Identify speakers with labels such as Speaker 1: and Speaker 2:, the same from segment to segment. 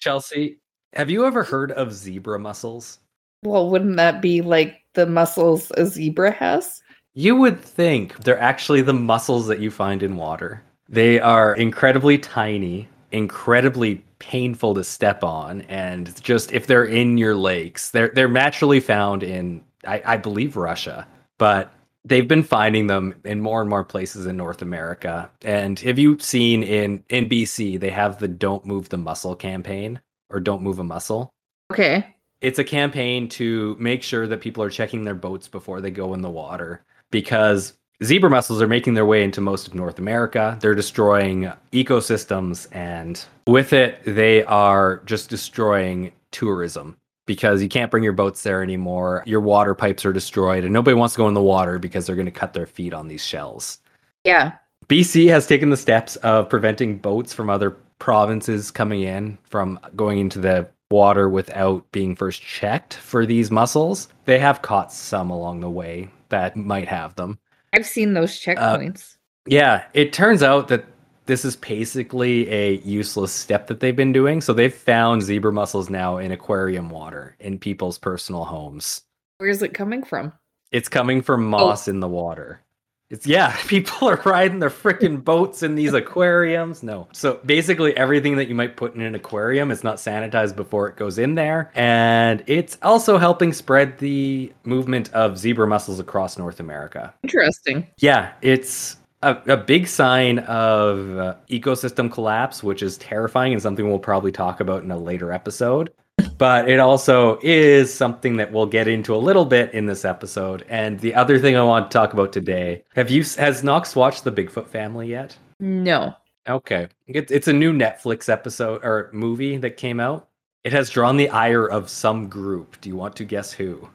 Speaker 1: Chelsea, have you ever heard of zebra mussels?
Speaker 2: Well, wouldn't that be like the muscles a zebra has?
Speaker 1: You would think they're actually the muscles that you find in water. They are incredibly tiny, incredibly painful to step on, and just if they're in your lakes, they're they're naturally found in I, I believe Russia, but they've been finding them in more and more places in North America. And have you seen in in BC they have the "Don't Move the Muscle" campaign or "Don't Move a Muscle"?
Speaker 2: Okay.
Speaker 1: It's a campaign to make sure that people are checking their boats before they go in the water because zebra mussels are making their way into most of North America. They're destroying ecosystems, and with it, they are just destroying tourism because you can't bring your boats there anymore. Your water pipes are destroyed, and nobody wants to go in the water because they're going to cut their feet on these shells.
Speaker 2: Yeah.
Speaker 1: BC has taken the steps of preventing boats from other provinces coming in from going into the water without being first checked for these mussels. They have caught some along the way that might have them.
Speaker 2: I've seen those checkpoints.
Speaker 1: Uh, yeah, it turns out that this is basically a useless step that they've been doing. So they've found zebra mussels now in aquarium water in people's personal homes.
Speaker 2: Where is it coming from?
Speaker 1: It's coming from oh. moss oh. in the water. It's yeah, people are riding their freaking boats in these aquariums. No. So basically everything that you might put in an aquarium is not sanitized before it goes in there. And it's also helping spread the movement of zebra mussels across North America.
Speaker 2: Interesting.
Speaker 1: Yeah, it's a, a big sign of uh, ecosystem collapse, which is terrifying and something we'll probably talk about in a later episode. But it also is something that we'll get into a little bit in this episode. And the other thing I want to talk about today have you, has Knox watched The Bigfoot Family yet?
Speaker 2: No.
Speaker 1: Okay. It, it's a new Netflix episode or movie that came out. It has drawn the ire of some group. Do you want to guess who?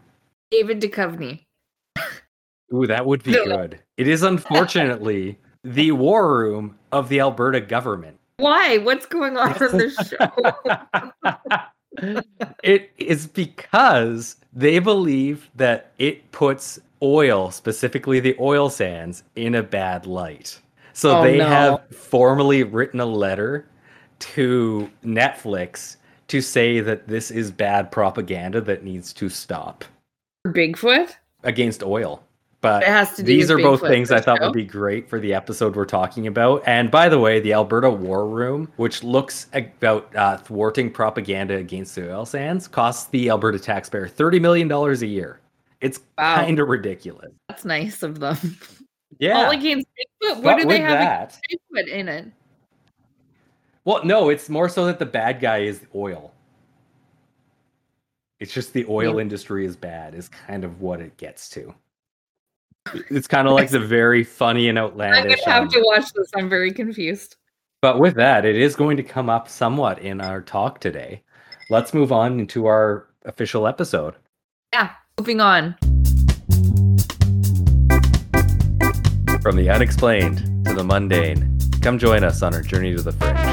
Speaker 2: David Duchovny.
Speaker 1: Ooh, that would be good. It is unfortunately the war room of the Alberta government.
Speaker 2: Why? What's going on in this
Speaker 1: show? it is because they believe that it puts oil, specifically the oil sands, in a bad light. So oh, they no. have formally written a letter to Netflix to say that this is bad propaganda that needs to stop.
Speaker 2: Bigfoot?
Speaker 1: Against oil. But these are both things I thought show. would be great for the episode we're talking about. And by the way, the Alberta War Room, which looks about uh, thwarting propaganda against the oil sands, costs the Alberta taxpayer $30 million a year. It's wow. kind of ridiculous.
Speaker 2: That's nice of them.
Speaker 1: Yeah.
Speaker 2: All against Bigfoot? What but do they have Bigfoot in it?
Speaker 1: Well, no, it's more so that the bad guy is oil. It's just the oil yeah. industry is bad, is kind of what it gets to. It's kind of like the very funny and outlandish. I'm
Speaker 2: gonna have um, to watch this. I'm very confused.
Speaker 1: But with that, it is going to come up somewhat in our talk today. Let's move on into our official episode.
Speaker 2: Yeah, moving on.
Speaker 1: From the unexplained to the mundane, come join us on our journey to the fringe.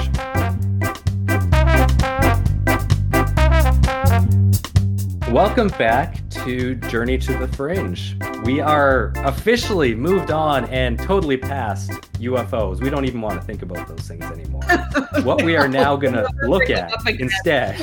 Speaker 1: Welcome back to Journey to the Fringe. We are officially moved on and totally past UFOs. We don't even want to think about those things anymore. what we are now going to look at instead.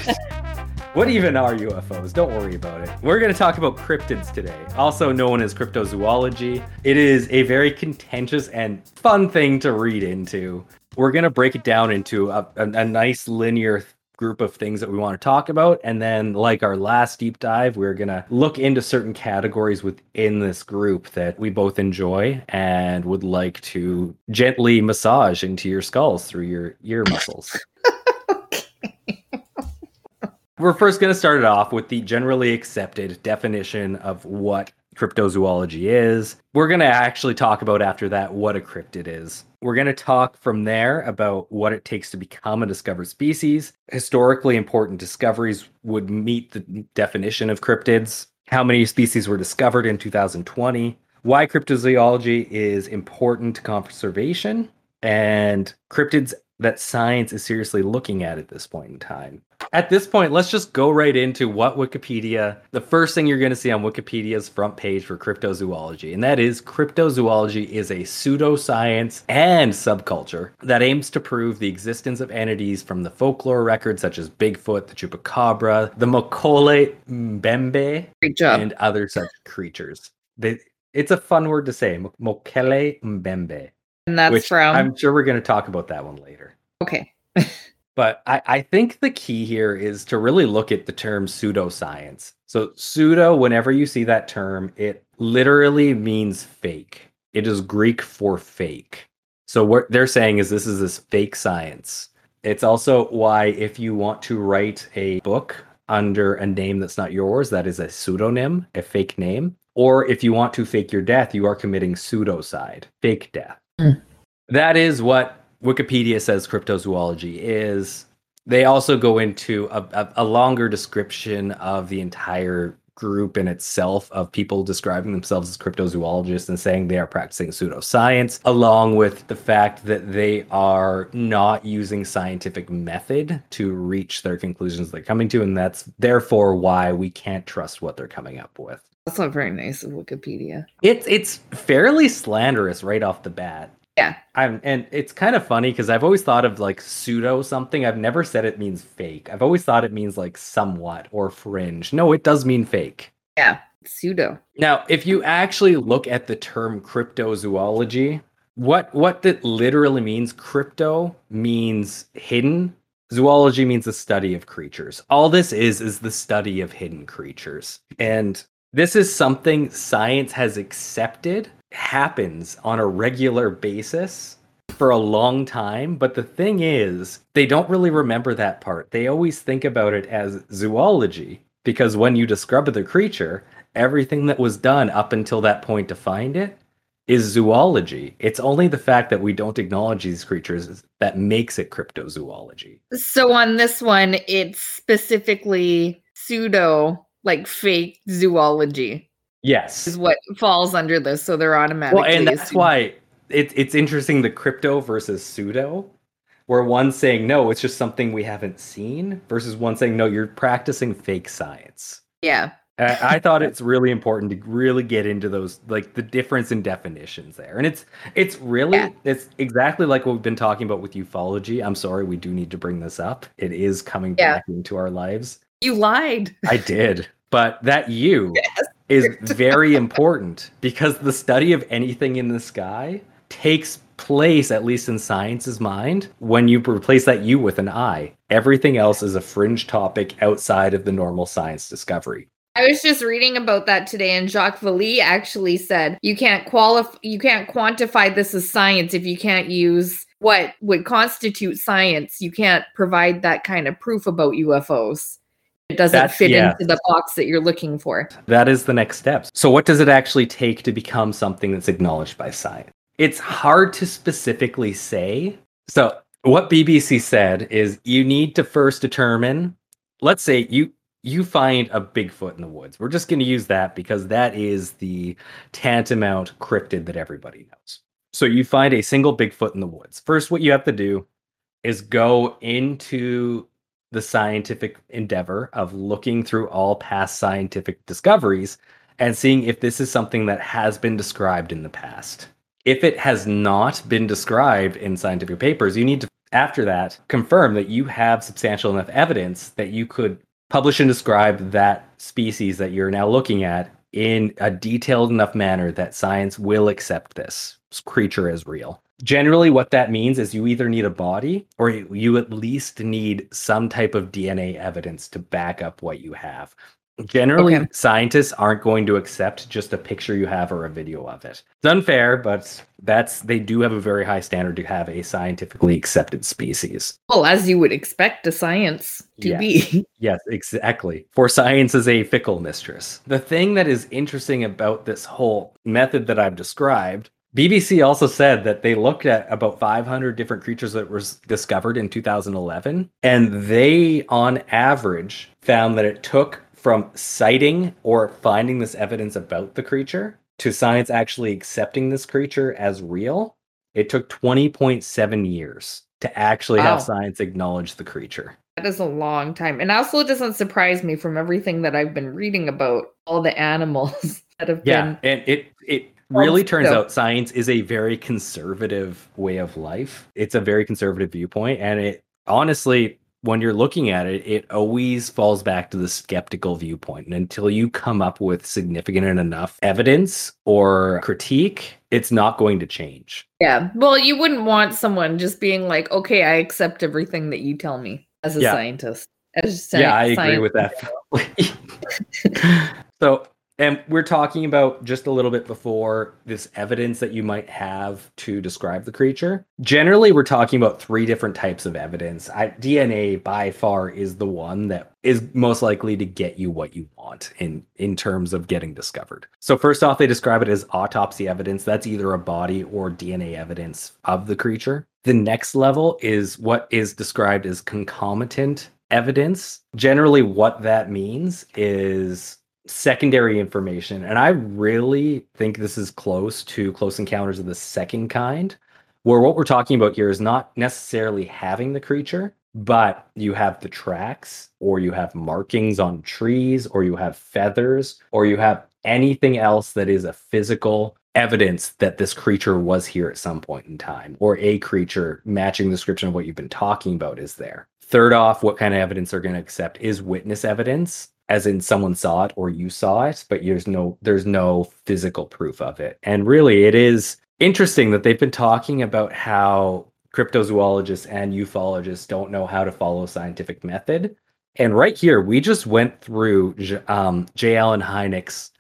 Speaker 1: what even are UFOs? Don't worry about it. We're going to talk about cryptids today, also known as cryptozoology. It is a very contentious and fun thing to read into. We're going to break it down into a, a, a nice linear group of things that we want to talk about. And then, like our last deep dive, we're going to look into certain categories within this group that we both enjoy and would like to gently massage into your skulls through your ear muscles. We're first going to start it off with the generally accepted definition of what cryptozoology is. We're going to actually talk about after that what a cryptid is. We're going to talk from there about what it takes to become a discovered species. Historically important discoveries would meet the definition of cryptids. How many species were discovered in 2020? Why cryptozoology is important to conservation and cryptids that science is seriously looking at at this point in time. At this point, let's just go right into what Wikipedia. The first thing you're going to see on Wikipedia's front page for cryptozoology, and that is cryptozoology is a pseudoscience and subculture that aims to prove the existence of entities from the folklore records such as Bigfoot, the Chupacabra, the Mokele Mbembe, and other such creatures. They, it's a fun word to say, Mo- Mokele Mbembe,
Speaker 2: And that's from
Speaker 1: I'm sure we're going to talk about that one later.
Speaker 2: okay.
Speaker 1: But I, I think the key here is to really look at the term pseudoscience. So, pseudo, whenever you see that term, it literally means fake. It is Greek for fake. So, what they're saying is this is this fake science. It's also why, if you want to write a book under a name that's not yours, that is a pseudonym, a fake name. Or if you want to fake your death, you are committing pseudocide, fake death.
Speaker 2: Mm.
Speaker 1: That is what Wikipedia says cryptozoology is. They also go into a, a, a longer description of the entire group in itself of people describing themselves as cryptozoologists and saying they are practicing pseudoscience, along with the fact that they are not using scientific method to reach their conclusions they're coming to, and that's therefore why we can't trust what they're coming up with.
Speaker 2: That's not very nice of Wikipedia.
Speaker 1: It's it's fairly slanderous right off the bat.
Speaker 2: Yeah.
Speaker 1: I'm and it's kind of funny because I've always thought of like pseudo something. I've never said it means fake. I've always thought it means like somewhat or fringe. No, it does mean fake.
Speaker 2: Yeah. Pseudo.
Speaker 1: Now, if you actually look at the term cryptozoology, what what that literally means, crypto means hidden. Zoology means the study of creatures. All this is is the study of hidden creatures. And this is something science has accepted happens on a regular basis for a long time. But the thing is, they don't really remember that part. They always think about it as zoology because when you discover the creature, everything that was done up until that point to find it is zoology. It's only the fact that we don't acknowledge these creatures that makes it cryptozoology.
Speaker 2: So on this one, it's specifically pseudo, like fake zoology
Speaker 1: Yes.
Speaker 2: is what falls under this. So they're automatically.
Speaker 1: Well, and that's
Speaker 2: assumed-
Speaker 1: why it, it's interesting the crypto versus pseudo, where one's saying, no, it's just something we haven't seen, versus one saying, no, you're practicing fake science.
Speaker 2: Yeah.
Speaker 1: I, I thought it's really important to really get into those, like the difference in definitions there. And it's it's really
Speaker 2: Yeah.
Speaker 1: it's exactly like what we've been talking about with ufology. I'm sorry, we do need to bring this up. It is coming
Speaker 2: Yeah.
Speaker 1: back into our lives.
Speaker 2: You lied.
Speaker 1: I did. But that you is very important because the study of anything in the sky takes place, at least in science's mind, when you replace that you with an I. Everything else is a fringe topic outside of the normal science discovery.
Speaker 2: I was just reading about that today, and Jacques Vallée actually said you can't qualify, you can't quantify this as science if you can't use what would constitute science. You can't provide that kind of proof about UFOs. It doesn't
Speaker 1: That's-
Speaker 2: fit
Speaker 1: yeah.
Speaker 2: into the box that you're looking for.
Speaker 1: That is the next step. So, what does it actually take to become something that's acknowledged by science? It's hard to specifically say. So, what BBC said is you need to first determine, let's say you you find a Bigfoot in the woods. We're just going to use that because that is the tantamount cryptid that everybody knows. So, you find a single Bigfoot in the woods. First, what you have to do is go into the scientific endeavor of looking through all past scientific discoveries and seeing if this is something that has been described in the past. If it has not been described in scientific papers, you need to, after that, confirm that you have substantial enough evidence that you could publish and describe that species that you're now looking at in a detailed enough manner that science will accept this creature as real. Generally, what that means is you either need a body or you at least need some type of DNA evidence to back up what you have. Generally,
Speaker 2: Okay.
Speaker 1: scientists aren't going to accept just a picture you have or a video of it. It's unfair, but that's they do have a very high standard to have a scientifically accepted species.
Speaker 2: Well, as you would expect a science to
Speaker 1: Yes.
Speaker 2: be.
Speaker 1: Yes, exactly. For science is a fickle mistress. The thing that is interesting about this whole method that I've described, BBC also said that they looked at about 500 different creatures that were discovered in 2011, and they, on average, found that it took from sighting or finding this evidence about the creature to science actually accepting this creature as real, it took 20.7 years to actually
Speaker 2: Wow.
Speaker 1: have science acknowledge the creature.
Speaker 2: That is a long time. And also, it doesn't surprise me from everything that I've been reading about all the animals that have
Speaker 1: Yeah,
Speaker 2: been.
Speaker 1: and it it really turns
Speaker 2: so-
Speaker 1: out science is a very conservative way of life. It's a very conservative viewpoint, and it honestly, when you're looking at it, it always falls back to the skeptical viewpoint. And until you come up with significant enough evidence or critique, it's not going to change.
Speaker 2: Yeah. Well, you wouldn't want someone just being like, okay, I accept everything that you tell me as a
Speaker 1: Yeah.
Speaker 2: scientist. As a
Speaker 1: yeah,
Speaker 2: sci-
Speaker 1: I agree with that. so, and we're talking about just a little bit before this evidence that you might have to describe the creature. Generally, we're talking about three different types of evidence. I, DNA by far is the one that is most likely to get you what you want in in terms of getting discovered. So first off, they describe it as autopsy evidence. That's either a body or DNA evidence of the creature. The next level is what is described as concomitant evidence. Generally, what that means is secondary information. And I really think this is close to close encounters of the second kind, where what we're talking about here is not necessarily having the creature, but you have the tracks, or you have markings on trees, or you have feathers, or you have anything else that is a physical evidence that this creature was here at some point in time, or a creature matching the description of what you've been talking about is there. Third off, what kind of evidence they're going to accept is witness evidence, as in someone saw it or you saw it, but there's no there's no physical proof of it. And really, it is interesting that they've been talking about how cryptozoologists and ufologists don't know how to follow scientific method. And right here, we just went through um, J. Allen Hynek's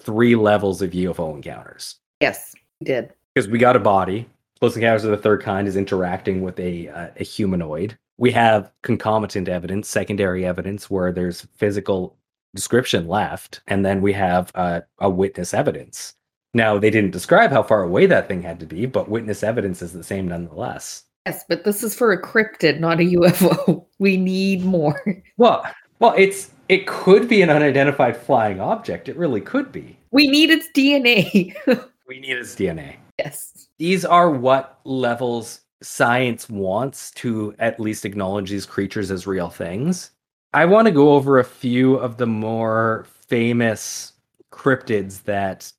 Speaker 1: three levels of UFO encounters
Speaker 2: Yes, we did.
Speaker 1: because we got a body. Close encounters of the third kind is interacting with a uh, a humanoid. We have concomitant evidence, secondary evidence, where there's physical description left, and then we have uh, a witness evidence. Now they didn't describe how far away that thing had to be, but witness evidence is the same nonetheless.
Speaker 2: Yes, but this is for a cryptid, not a UFO. We need more.
Speaker 1: Well, well, it's it could be an unidentified flying object. It really could be.
Speaker 2: We need its DNA.
Speaker 1: We need its DNA.
Speaker 2: yes.
Speaker 1: these are what levels science wants to at least acknowledge these creatures as real things. I want to go over a few of the more famous cryptids that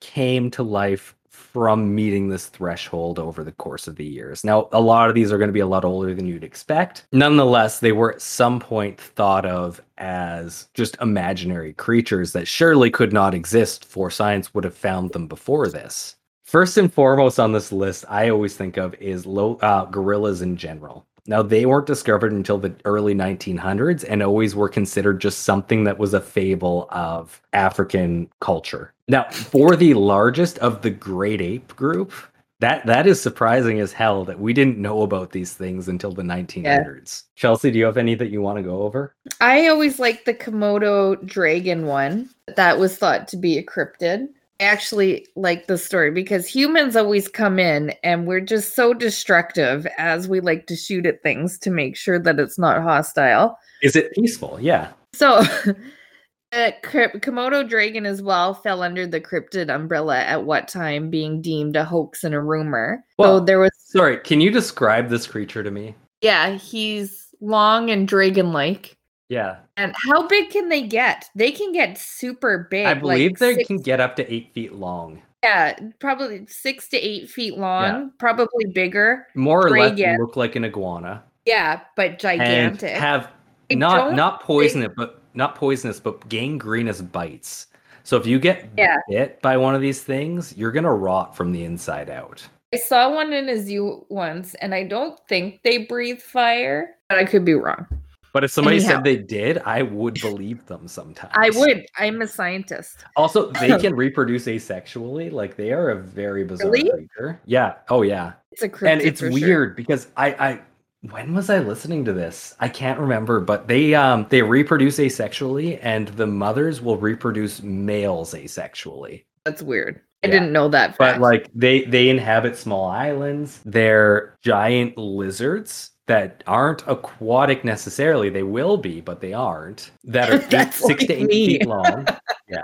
Speaker 1: came to life from meeting this threshold over the course of the years. Now, a lot of these are going to be a lot older than you'd expect. Nonetheless, they were at some point thought of as just imaginary creatures that surely could not exist, for science would have found them before this. First and foremost on this list, I always think of is low uh, gorillas in general. Now they weren't discovered until the early 1900s, and always were considered just something that was a fable of African culture. Now, for the largest of the great ape group, that that is surprising as hell that we didn't know about these things until the 1900s. Chelsea, do you have any that you want to go over?
Speaker 2: I always liked the Komodo dragon one. That was thought to be a cryptid. I actually like the story because humans always come in and we're just so destructive as we like to shoot at things to make sure that it's not hostile.
Speaker 1: Is it peaceful? Yeah.
Speaker 2: So, the Komodo dragon as well fell under the cryptid umbrella at what time, being deemed a hoax and a rumor.
Speaker 1: Well-
Speaker 2: so there was,
Speaker 1: Sorry, can you describe this creature to me?
Speaker 2: yeah, he's long and dragon-like.
Speaker 1: Yeah.
Speaker 2: And how big can they get? They can get super big.
Speaker 1: I believe
Speaker 2: like
Speaker 1: they
Speaker 2: six-
Speaker 1: can get up to eight feet long.
Speaker 2: Yeah, probably six to eight feet long, probably bigger.
Speaker 1: More or less
Speaker 2: Dragon.
Speaker 1: look like an iguana.
Speaker 2: Yeah, but gigantic.
Speaker 1: And have
Speaker 2: I
Speaker 1: not not poisonous, but not poisonous, but gangrenous bites. So if you get
Speaker 2: Yeah.
Speaker 1: bit by one of these things, you're gonna rot from the inside out.
Speaker 2: I saw one in a zoo once, and I don't think they breathe fire, but I could be wrong.
Speaker 1: But if somebody
Speaker 2: Anyhow.
Speaker 1: said they did, I would believe them sometimes.
Speaker 2: I would. I'm a scientist.
Speaker 1: Also, they can reproduce asexually. Like they are a very bizarre
Speaker 2: Really?
Speaker 1: creature. Yeah. Oh yeah.
Speaker 2: It's a cryptid
Speaker 1: and it's weird
Speaker 2: sure.
Speaker 1: because I, I when was I listening to this? I can't remember, but they um they reproduce asexually and the mothers will reproduce males asexually.
Speaker 2: That's weird. I
Speaker 1: Yeah.
Speaker 2: didn't know that.
Speaker 1: But like they they inhabit small islands. They're giant lizards that aren't aquatic necessarily. They will be, but they aren't. That are eight, six to eight
Speaker 2: me.
Speaker 1: feet long. yeah.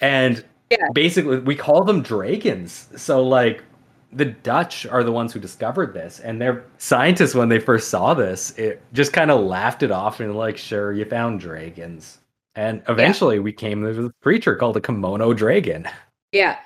Speaker 1: And
Speaker 2: Yeah.
Speaker 1: basically we call them dragons. So like the Dutch are the ones who discovered this, and their scientists, when they first saw this, it just kind of laughed it off and like, sure, you found dragons. And eventually, yeah. we came to a creature called a Komodo dragon.
Speaker 2: Yeah.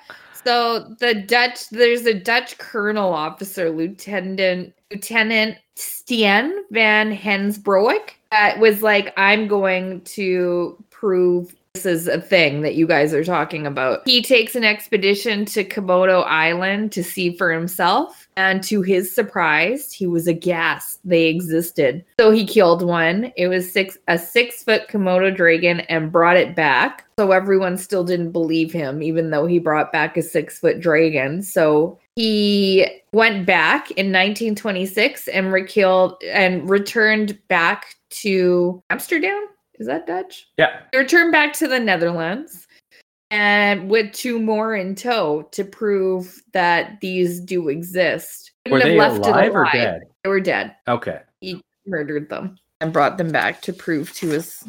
Speaker 2: So the Dutch, there's a Dutch colonel officer, Lieutenant Lieutenant Steyn van Hensbroek, that was like, I'm going to prove this is a thing that you guys are talking about. He takes an expedition to Komodo Island to see for himself. And to his surprise, he was aghast they existed. So he killed one. It was six a six foot Komodo dragon and brought it back. So everyone still didn't believe him, even though he brought back a six foot dragon. So he went back in 1926 and killed and returned back to Amsterdam is that Dutch?
Speaker 1: Yeah.
Speaker 2: They returned back to the Netherlands and with two more in tow to prove that these do exist.
Speaker 1: Were they left alive, alive or dead?
Speaker 2: They were dead.
Speaker 1: Okay.
Speaker 2: He murdered them and brought them back to prove to his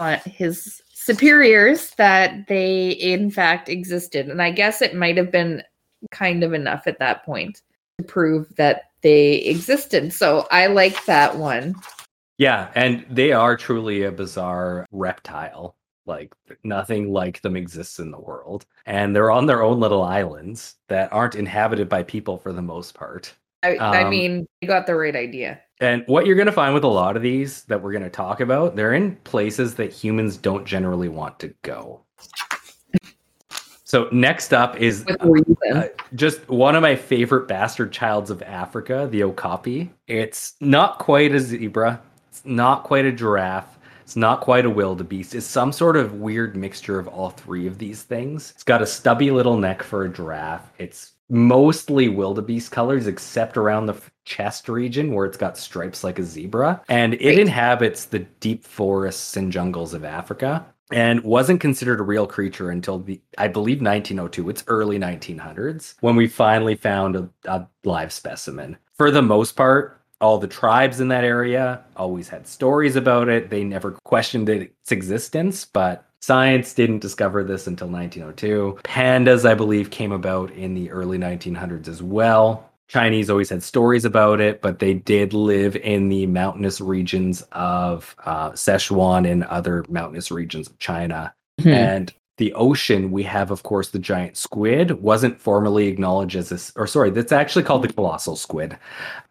Speaker 2: uh, his superiors that they in fact existed. And I guess it might have been kind of enough at that point to prove that they existed. So I like that one.
Speaker 1: Yeah, and they are truly a bizarre reptile. Like nothing like them exists in the world. And they're on their own little islands that aren't inhabited by people for the most part.
Speaker 2: I, um, I mean, you got the right idea.
Speaker 1: And what you're going to find with a lot of these that we're going to talk about, they're in places that humans don't generally want to go. So next up is uh, just one of my favorite bastard childs of Africa, the okapi. It's not quite a zebra. It's not quite a giraffe. It's not quite a wildebeest. It's some sort of weird mixture of all three of these things. It's got a stubby little neck for a giraffe. It's mostly wildebeest colors, except around the chest region where it's got stripes like a zebra. And it inhabits the deep forests and jungles of Africa and wasn't considered a real creature until the I believe 1902. It's early 1900s when we finally found a, a live specimen. For the most part, all the tribes in that area always had stories about it. They never questioned its existence, but science didn't discover this until 1902. Pandas, I believe, came about in the early 1900s as well. Chinese always had stories about it, but they did live in the mountainous regions of uh, Sichuan and other mountainous regions of China. Mm-hmm. And the ocean, we have, of course, the giant squid. Wasn't formally acknowledged as a, or sorry, that's actually called the colossal squid.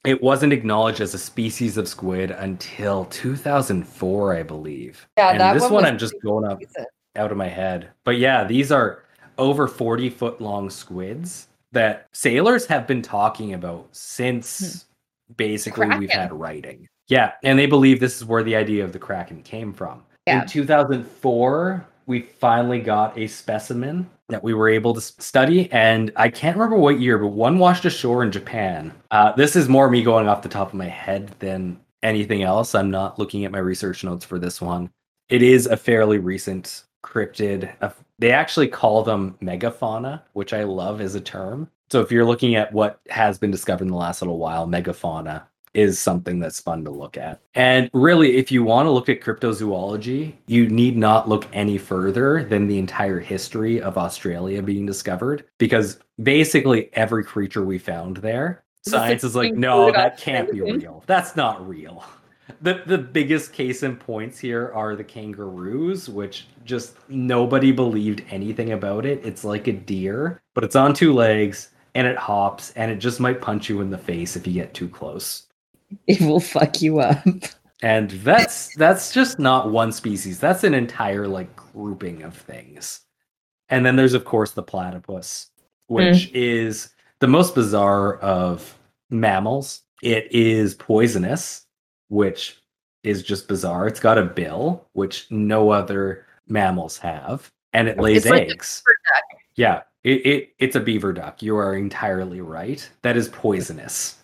Speaker 1: It wasn't acknowledged as a species of squid until 2004, I believe. Yeah, and this one, one I'm just going up out of my head. But yeah, these are over 40 foot long squids that sailors have been talking about since hmm. basically Kraken. we've had writing. Yeah, and they believe this is where the idea of the Kraken came from. Yeah. In 2004, we finally got a specimen that we were able to study. And I can't remember what year, but one washed ashore in Japan. Uh, this is more me going off the top of my head than anything else. I'm not looking at my research notes for this one. It is a fairly recent cryptid. They actually call them megafauna, which I love as a term. So if you're looking at what has been discovered in the last little while, megafauna is something that's fun to look at. And really, if you want to look at cryptozoology, you need not look any further than the entire history of Australia being discovered, because basically every creature we found there, science is like, no, that can't be real. That's not real. The, the biggest case in points here are the kangaroos, which just nobody believed anything about it. It's like a deer, but it's on two legs and it hops and it just might punch you in the face if you get too close.
Speaker 2: It will fuck you up.
Speaker 1: And that's that's just not one species. That's an entire like grouping of things. And then there's of course the platypus, which mm. is the most bizarre of mammals. It is poisonous, which is just bizarre. It's got a bill, which no other mammals have, and it lays it's eggs. Yeah, it, it it's a beaver duck. You are entirely right. That is poisonous.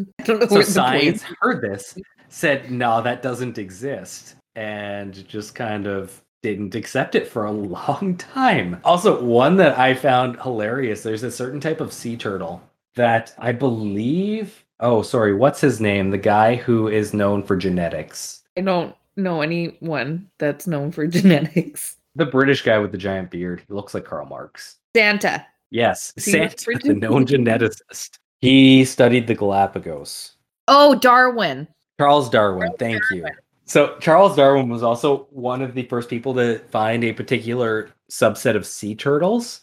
Speaker 1: so science heard this, said, no, that doesn't exist, and just kind of didn't accept it for a long time. Also, one that I found hilarious there's a certain type of sea turtle that I believe. Oh, sorry, what's his name? The guy who is known for genetics.
Speaker 2: I don't know anyone that's known for genetics.
Speaker 1: The British guy with the giant beard. He looks like Karl Marx.
Speaker 2: Santa.
Speaker 1: Yes, Santa, the known geneticist. He studied the Galapagos.
Speaker 2: Oh, Darwin.
Speaker 1: Charles Darwin, thank you. So Charles Darwin was also one of the first people to find a particular subset of sea turtles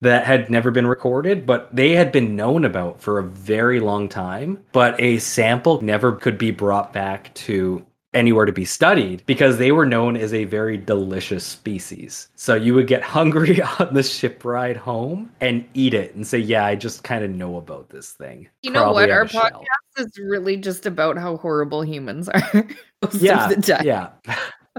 Speaker 1: that had never been recorded, but they had been known about for a very long time. But a sample never could be brought back to anywhere to be studied because they were known as a very delicious species. So you would get hungry on the ship ride home and eat it and say, Yeah, I just kind of know about this thing.
Speaker 2: You know
Speaker 1: Probably
Speaker 2: what? Our
Speaker 1: a shell."
Speaker 2: podcast is really just about how horrible humans are. most
Speaker 1: Yeah,
Speaker 2: of the time.
Speaker 1: yeah.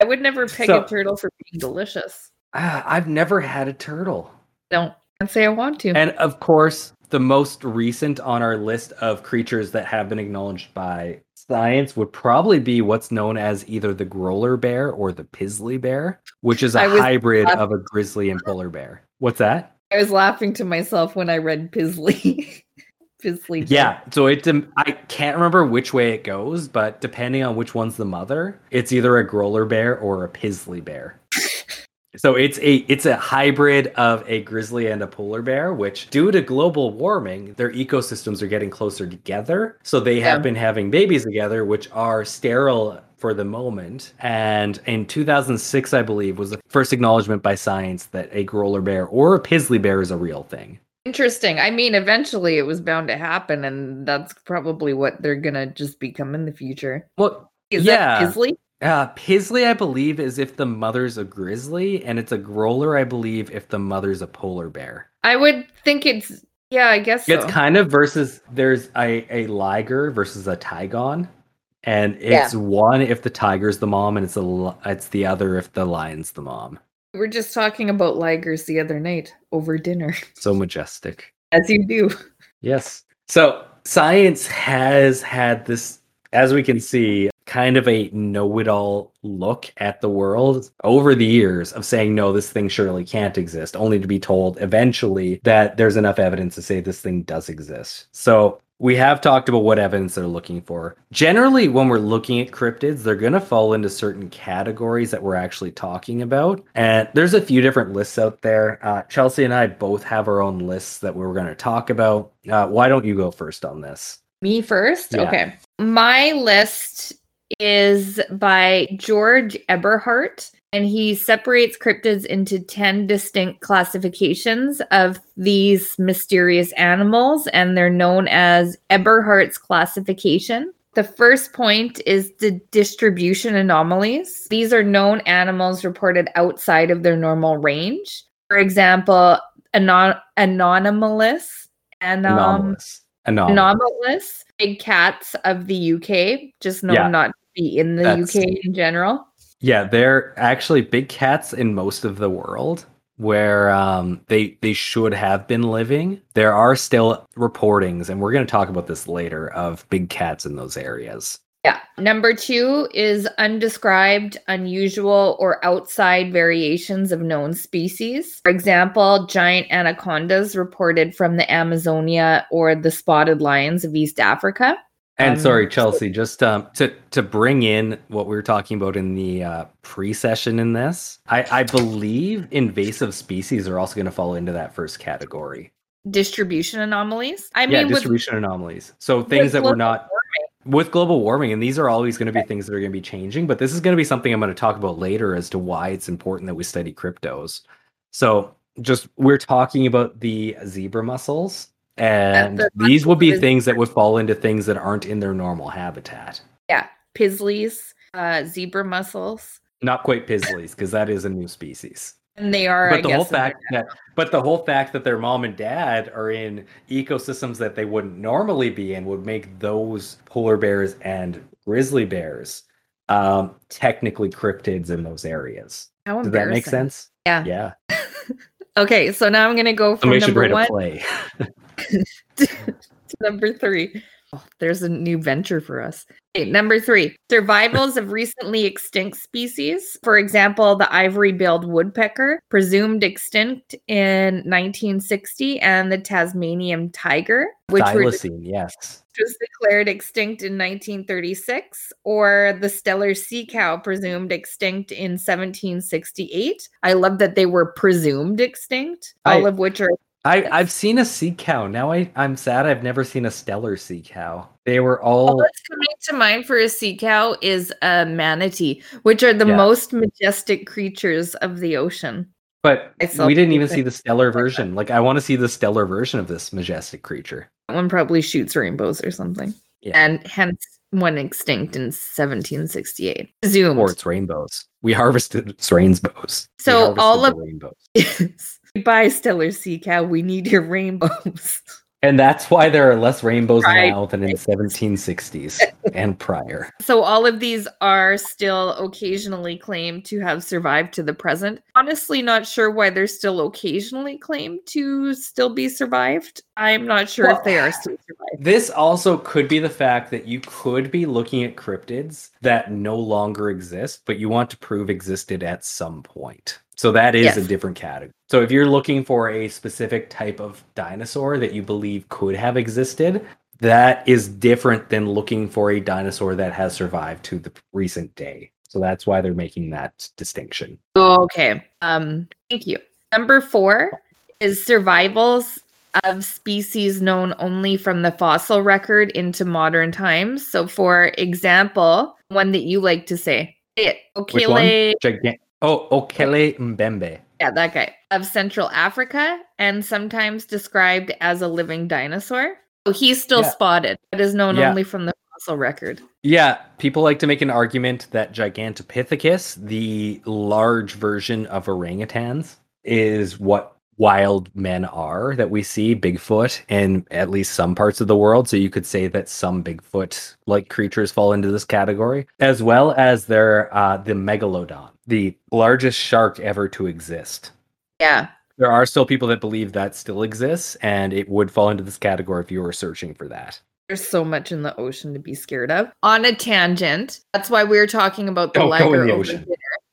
Speaker 2: I would never pick
Speaker 1: So-
Speaker 2: a turtle for being delicious.
Speaker 1: Ah, I've never had a turtle.
Speaker 2: Don't say I want to.
Speaker 1: And of course, the most recent on our list of creatures that have been acknowledged by science would probably be what's known as either the Grolar bear or the Pizzly bear, which is a hybrid of a grizzly and polar bear. What's that?
Speaker 2: I was laughing to myself when I read Pizzly. Pizzly.
Speaker 1: Yeah, so it um, I can't remember which way it goes, but depending on which one's the mother, it's either a Grolar bear or a Pizzly bear. So it's a it's a hybrid of a grizzly and a polar bear, which due to global warming, their ecosystems are getting closer together. So they have been having babies together, which are sterile for the moment. And in 2006, I believe, was the first acknowledgement by science that a grolar bear or a pizzly bear is a real thing.
Speaker 2: Interesting. I mean, eventually it was bound to happen, and that's probably what they're gonna just become in the future.
Speaker 1: Well,
Speaker 2: Is
Speaker 1: Yeah.
Speaker 2: that Pizzly?
Speaker 1: Uh, Pizzly, I believe, is if the mother's a grizzly, and it's a grolar, I believe, if the mother's a polar bear.
Speaker 2: I would think it's yeah, I guess so.
Speaker 1: It's kind of versus there's a, a liger versus a tigon, and it's one if the tiger's the mom, and it's a it's the other if the lion's the mom.
Speaker 2: we were just talking about ligers the other night over dinner,
Speaker 1: So majestic.
Speaker 2: as you do.
Speaker 1: Yes. So science has had this, as we can see, kind of a know it all look at the world over the years of saying, no, this thing surely can't exist, only to be told eventually that there's enough evidence to say this thing does exist. So we have talked about what evidence they're looking for. Generally, when we're looking at cryptids, they're going to fall into certain categories that we're actually talking about. And there's a few different lists out there. Uh, Chelsea and I both have our own lists that we're going to talk about. Uh, why don't you go first on this?
Speaker 2: Me first?
Speaker 1: Yeah.
Speaker 2: Okay. My list is by George Eberhart, and he separates cryptids into 10 distinct classifications of these mysterious animals, and they're known as Eberhart's classification. The first point is the distribution anomalies. These are known animals reported outside of their normal range. For example, anon- anomalous, anom-
Speaker 1: Anomalous. Anomalous.
Speaker 2: anomalous big cats of the UK, just known
Speaker 1: Yeah.
Speaker 2: not be in the
Speaker 1: That's-
Speaker 2: UK in general.
Speaker 1: Yeah, they're actually big cats in most of the world where um, they they should have been living. There are still reportings, and we're going to talk about this later, of big cats in those areas.
Speaker 2: Yeah. Number two is undescribed, unusual, or outside variations of known species. For example, giant anacondas reported from the Amazonia or the spotted lions of East Africa.
Speaker 1: And
Speaker 2: Um,
Speaker 1: sorry, Chelsea, just um, to to bring in what we were talking about in the uh, pre-session in this, I, I believe invasive species are also going to fall into that first category.
Speaker 2: Distribution anomalies. I
Speaker 1: yeah,
Speaker 2: mean, with
Speaker 1: distribution anomalies. So things that were not with global warming, and these are always going to be things that are going to be changing. But this is going to be something I'm going to talk about later as to why it's important that we study cryptos. So just we're talking about the zebra mussels, and
Speaker 2: the
Speaker 1: these would be things that would fall into things that aren't in their normal habitat.
Speaker 2: yeah, pizzlies, uh, zebra mussels,
Speaker 1: Not quite pizzlies, because that is a new species.
Speaker 2: and they are.
Speaker 1: but
Speaker 2: I
Speaker 1: the whole fact that but the whole fact that their mom and dad are in ecosystems that they wouldn't normally be in would make those polar bears and grizzly bears um technically cryptids in those areas
Speaker 2: How
Speaker 1: does that make sense
Speaker 2: Yeah.
Speaker 1: yeah
Speaker 2: Okay, so now I'm gonna go from
Speaker 1: somebody
Speaker 2: number one number three. Oh, there's a new venture for us. Okay, number three, survivals of recently extinct species. For example, the ivory-billed woodpecker, presumed extinct in 1960, and the Tasmanian tiger, which were
Speaker 1: Thylacine, yes.
Speaker 2: was declared extinct in 1936, or the Steller sea cow, presumed extinct in 1768. I love that they were presumed extinct, all
Speaker 1: I-
Speaker 2: of which are
Speaker 1: I, I've seen a sea cow. Now I, I'm sad I've never seen a Steller sea cow. They were
Speaker 2: All
Speaker 1: all
Speaker 2: that's coming to mind for a sea cow is a manatee, which are the
Speaker 1: Yeah.
Speaker 2: most majestic creatures of the ocean.
Speaker 1: but we didn't even see the stellar version. Like I want to see the stellar version of this majestic creature.
Speaker 2: That one probably shoots rainbows or something,
Speaker 1: Yeah.
Speaker 2: and hence went extinct in 1768. Presumed.
Speaker 1: Or its rainbows. We harvested its rainbows.
Speaker 2: So all of-
Speaker 1: rainbows.
Speaker 2: Goodbye, Steller Sea Cow. We need your rainbows.
Speaker 1: And that's why there are less rainbows
Speaker 2: Right.
Speaker 1: now than in the 1760s and prior.
Speaker 2: So all of these are still occasionally claimed to have survived to the present. Honestly, not sure why they're still occasionally claimed to still be survived. I'm not sure
Speaker 1: Well,
Speaker 2: if they are still survived.
Speaker 1: This also could be the fact that you could be looking at cryptids that no longer exist, but you want to prove existed at some point. So that is a different category. So if you're looking for a specific type of dinosaur that you believe could have existed, that is different than looking for a dinosaur that has survived to the recent day. So that's why they're making that distinction.
Speaker 2: Okay. Um, thank you. Number four is survivals of species known only from the fossil record into modern times. So, for example, one that you like to say, say it? Okele,
Speaker 1: Gigan- oh, Okele Mbembe.
Speaker 2: yeah, that guy of Central Africa, and sometimes described as a living dinosaur. So he's still
Speaker 1: Yeah.
Speaker 2: spotted, but is known
Speaker 1: Yeah.
Speaker 2: only from the fossil record.
Speaker 1: Yeah, people like to make an argument that Gigantopithecus, the large version of orangutans, is what wild men are that we see Bigfoot in at least some parts of the world. So you could say that some Bigfoot like creatures fall into this category, as well as there uh, the megalodon, the largest shark ever to exist.
Speaker 2: Yeah.
Speaker 1: There are still people that believe that still exists, and it would fall into this category if you were searching for that.
Speaker 2: There's so much in the ocean to be scared of. On a tangent, that's why we are talking about the
Speaker 1: Don't go in the ocean.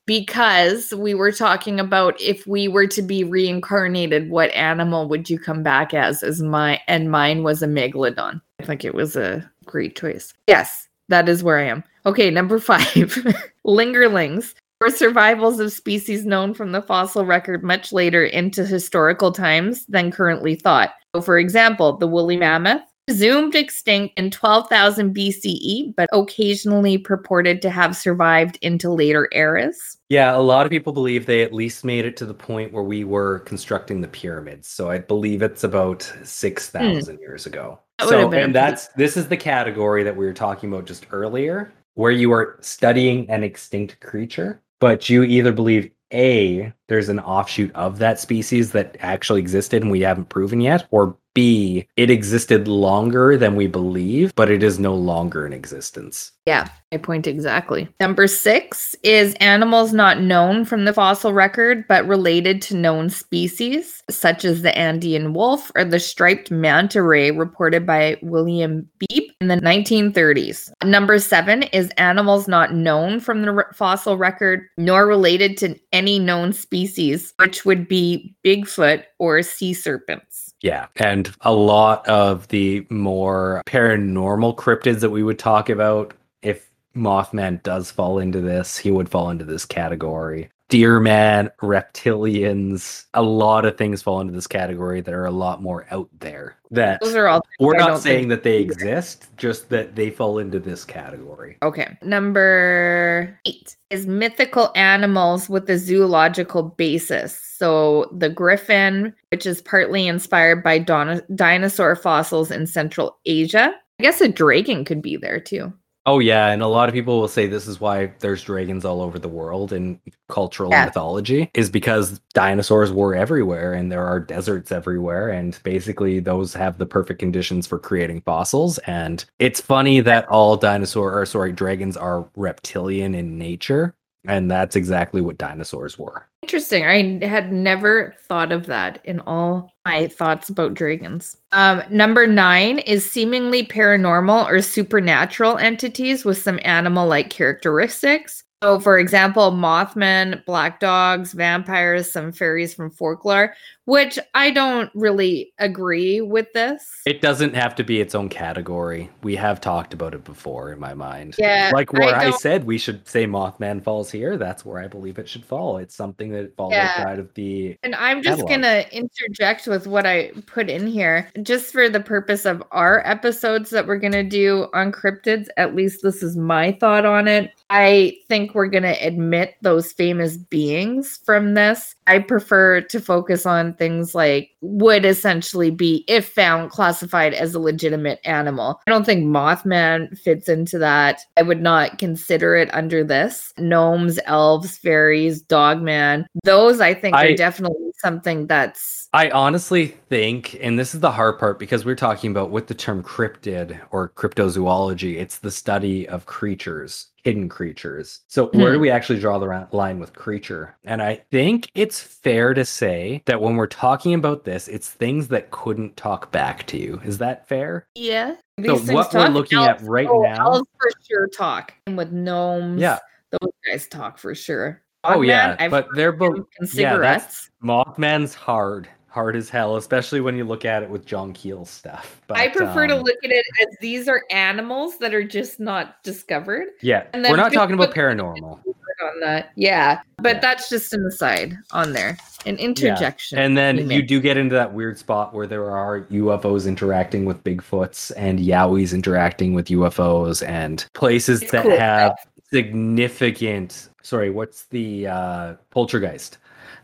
Speaker 2: because we were talking about if we were to be reincarnated, what animal would you come back as? As my and mine was a megalodon. I think it was a great choice. Yes, that is where I am. Okay, number five, lingerlings. Or survivals of species known from the fossil record much later into historical times than currently thought. So, for example, the woolly mammoth, presumed extinct in 12,000 BCE, but occasionally purported to have survived into later eras.
Speaker 1: Yeah, a lot of people believe they at least made it to the point where we were constructing the pyramids. So I believe it's about 6,000 hmm. years ago.
Speaker 2: That
Speaker 1: So and that's this is the category that we were talking about just earlier where you are studying an extinct creature, but you either believe A, there's an offshoot of that species that actually existed and we haven't proven yet, or B, it existed longer than we believe, but it is no longer in existence.
Speaker 2: Yeah, my point exactly. Number six is animals not known from the fossil record, but related to known species, such as the Andean wolf or the striped manta ray reported by William Beebe in the 1930s. Number seven is animals not known from the fossil record, nor related to any known species, which would be Bigfoot or sea serpents.
Speaker 1: Yeah. And a lot of the more paranormal cryptids that we would talk about, if Mothman does fall into this, he would fall into this category. Deer man, reptilians, a lot of things fall into this category that are a lot more out there. That
Speaker 2: Those are all.
Speaker 1: we're
Speaker 2: I
Speaker 1: not saying that they
Speaker 2: either.
Speaker 1: exist, just that they fall into this category.
Speaker 2: Okay. Number eight is mythical animals with a zoological basis. So the griffin, which is partly inspired by don- dinosaur fossils in Central Asia. I guess a dragon could be there too.
Speaker 1: Oh yeah, and a lot of people will say this is why there's dragons all over the world in cultural
Speaker 2: Yeah.
Speaker 1: mythology is because dinosaurs were everywhere and there are deserts everywhere and basically those have the perfect conditions for creating fossils and it's funny that all dinosaur or sorry dragons are reptilian in nature And that's exactly what dinosaurs were.
Speaker 2: Interesting. I had never thought of that in all my thoughts about dragons. Um, number nine is seemingly paranormal or supernatural entities with some animal like characteristics. So, for example, Mothman, black dogs, vampires, some fairies from folklore, which I don't really agree with this.
Speaker 1: It doesn't have to be its own category. We have talked about it before in my mind.
Speaker 2: Yeah.
Speaker 1: Like where I,
Speaker 2: don't-
Speaker 1: said we should say Mothman falls here, that's where I believe it should fall. It's something that falls
Speaker 2: Yeah.
Speaker 1: outside of the
Speaker 2: And I'm just going to interject with what I put in here, just for the purpose of our episodes that we're going to do on cryptids. At least this is my thought on it. I think we're going to admit those famous beings from this. I prefer to focus on things like would essentially be, if found, classified as a legitimate animal. I don't think Mothman fits into that. I would not consider it under this. Gnomes, elves, fairies, dogman, those I think
Speaker 1: I-
Speaker 2: are definitely something that's
Speaker 1: I honestly think, and this is the hard part because we're talking about with the term cryptid or cryptozoology, it's the study of creatures, hidden creatures. So, where do
Speaker 2: Hmm.
Speaker 1: we actually draw the line with creature? And I think it's fair to say that when we're talking about this, it's things that couldn't talk back to you. Is that fair?
Speaker 2: yeah.
Speaker 1: So what we're looking at
Speaker 2: Elves-
Speaker 1: right
Speaker 2: oh,
Speaker 1: now-
Speaker 2: elves for sure talk. And with gnomes,
Speaker 1: Yeah.
Speaker 2: those guys talk for sure.
Speaker 1: Oh, yeah.
Speaker 2: I've
Speaker 1: But they're both.
Speaker 2: and
Speaker 1: Yeah, that's
Speaker 2: cigarettes.
Speaker 1: Mothman's hard. Hard as hell, especially when you look at it with John Keel stuff. But,
Speaker 2: I prefer to
Speaker 1: um,
Speaker 2: look at it as these are animals that are just not discovered.
Speaker 1: Yeah,
Speaker 2: and
Speaker 1: we're not talking about paranormal.
Speaker 2: On that, yeah, but
Speaker 1: Yeah.
Speaker 2: that's just an aside on there, an interjection.
Speaker 1: And then
Speaker 2: we
Speaker 1: you do get into that weird spot where there are UFOs interacting with Bigfoots and Yowies interacting with UFOs and places
Speaker 2: It's
Speaker 1: that
Speaker 2: cool
Speaker 1: have significant sorry, what's the uh poltergeist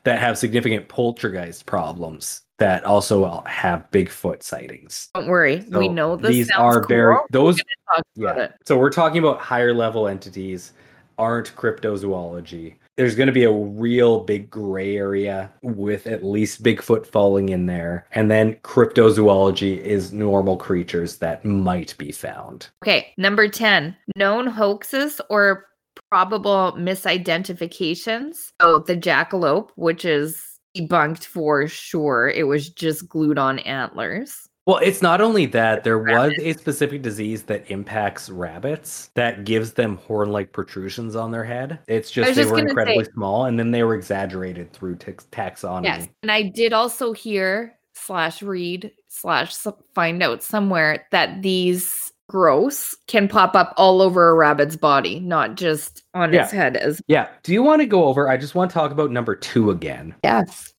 Speaker 1: that have significant poltergeist problems that also have Bigfoot sightings.
Speaker 2: Don't worry, we know this.
Speaker 1: these
Speaker 2: sounds
Speaker 1: are very
Speaker 2: cool.
Speaker 1: those
Speaker 2: Talk about
Speaker 1: yeah.
Speaker 2: it.
Speaker 1: So we're talking about higher level entities aren't cryptozoology. There's going to be a real big gray area with at least Bigfoot falling in there. And then cryptozoology is normal creatures that might be found.
Speaker 2: Okay, number 10, known hoaxes or probable misidentifications. So the jackalope, which is debunked for sure, it was just glued on antlers.
Speaker 1: Well, it's not only that, there was a specific disease that impacts rabbits that gives them horn like protrusions on their head. It's just they
Speaker 2: just
Speaker 1: were incredibly
Speaker 2: say-
Speaker 1: small and then they were exaggerated through tax- taxonomy.
Speaker 2: Yes. And I did also hear slash read slash find out somewhere that these growths can pop up all over a rabbit's body, not just on its head as
Speaker 1: Yeah. Do you want to go over? I just want to talk about number two again.
Speaker 2: yes.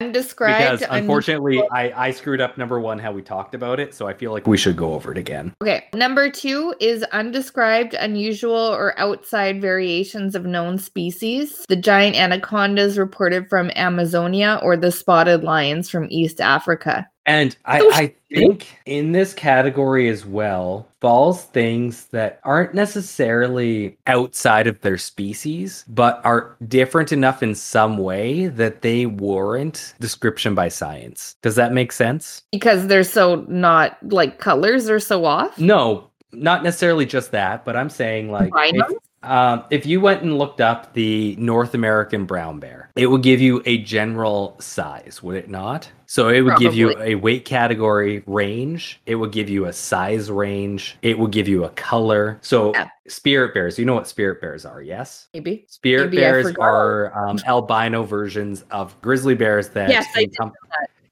Speaker 2: Undescribed.
Speaker 1: because unfortunately I, I screwed up number one how we talked about it so i feel like we should go over it again
Speaker 2: Okay. Number two is undescribed, unusual, or outside variations of known species. The giant anacondas reported from Amazonia or the spotted lions from East Africa.
Speaker 1: And I, I think in this category as well falls things that aren't necessarily outside of their species but are different enough in some way that they warrant description by science does that make sense
Speaker 2: Because they're so not like colors are so off.
Speaker 1: no not necessarily just that but i'm saying like if-? Um, if you went and looked up the North American brown bear, it would give you a general size, would it not? So it would give you a weight category range. It would give you a size range. It would give you a color. So
Speaker 2: Yeah.
Speaker 1: spirit bears, you know what spirit bears are, yes?
Speaker 2: Maybe.
Speaker 1: Spirit
Speaker 2: Maybe
Speaker 1: bears are um, albino versions of grizzly bears that.
Speaker 2: Yes, I did
Speaker 1: encom-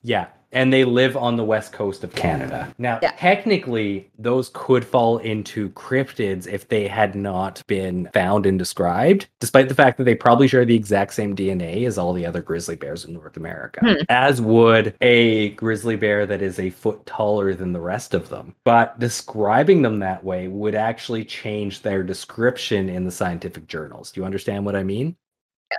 Speaker 1: yeah, and they live on the west coast of Canada. Now,
Speaker 2: Yeah.
Speaker 1: technically, those could fall into cryptids if they had not been found and described, despite the fact that they probably share the exact same DNA as all the other grizzly bears in North America,
Speaker 2: Hmm.
Speaker 1: as would a grizzly bear that is a foot taller than the rest of them. But describing them that way would actually change their description in the scientific journals. Do you understand what I mean?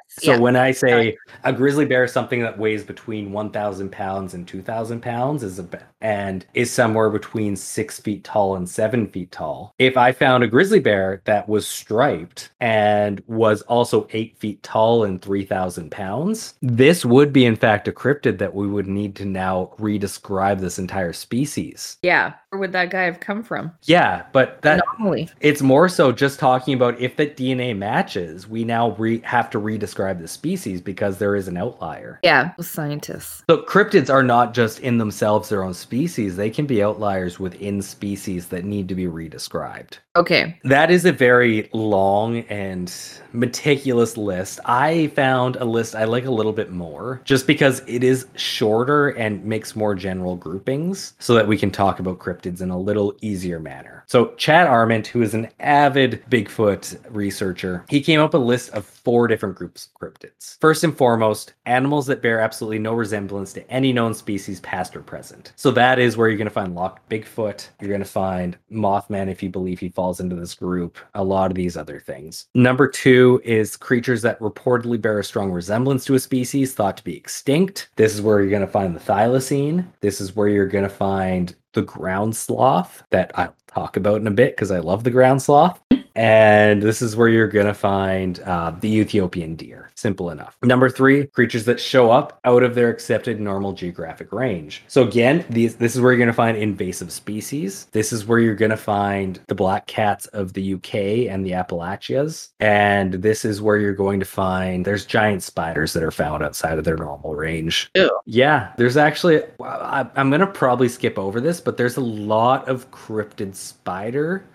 Speaker 1: So
Speaker 2: yeah.
Speaker 1: when I say a grizzly bear is something that weighs between 1,000 pounds and 2,000 pounds is a and is somewhere between six feet tall and seven feet tall. If I found a grizzly bear that was striped and was also eight feet tall and 3,000 pounds, this would be in fact a cryptid that we would need to now redescribe this entire species.
Speaker 2: Yeah. Where would that guy have come from?
Speaker 1: Yeah, but that
Speaker 2: Anomaly.
Speaker 1: it's more so just talking about if the DNA matches, we now re- have to redescribe the species because there is an outlier.
Speaker 2: Yeah. Scientists.
Speaker 1: So cryptids are not just in themselves their own species, they can be outliers within species that need to be redescribed.
Speaker 2: Okay.
Speaker 1: That is a very long and meticulous list. I found a list I like a little bit more just because it is shorter and makes more general groupings so that we can talk about cryptids in a little easier manner. So, Chad Arment, who is an avid Bigfoot researcher, he came up with a list of four different groups of cryptids. First and foremost, animals that bear absolutely no resemblance to any known species, past or present. So, that is where you're going to find locked Bigfoot. You're going to find Mothman if you believe he falls into this group, a lot of these other things. Number two is creatures that reportedly bear a strong resemblance to a species thought to be extinct. This is where you're going to find the thylacine. This is where you're going to find the ground sloth that I'll talk about in a bit because I love the ground sloth. And this is where you're going to find uh, the Ethiopian deer. Simple enough. Number three, creatures that show up out of their accepted normal geographic range. So, again, these, this is where you're going to find invasive species. This is where you're going to find the black cats of the UK and the Appalachias. And this is where you're going to find there's giant spiders that are found outside of their normal range.
Speaker 2: Ew.
Speaker 1: Yeah, there's actually, I, I'm going to probably skip over this, but there's a lot of cryptid spider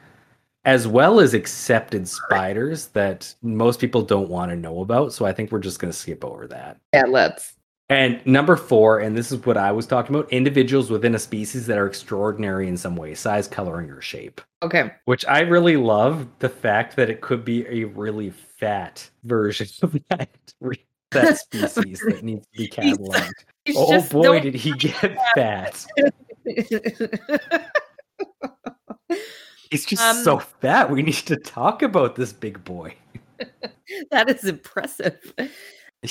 Speaker 1: as well as accepted spiders that most people don't want to know about. So I think we're just going to skip over that.
Speaker 2: Yeah. Let's.
Speaker 1: And number four, and this is what I was talking about individuals within a species that are extraordinary in some way, size, coloring, or shape.
Speaker 2: Okay.
Speaker 1: Which I really love the fact that it could be a really fat version of that, that species that needs to be cataloged.
Speaker 2: He's
Speaker 1: Oh,
Speaker 2: oh
Speaker 1: boy, did he get fat. He's just
Speaker 2: Um,
Speaker 1: so fat. We need to talk about this big boy.
Speaker 2: that is impressive.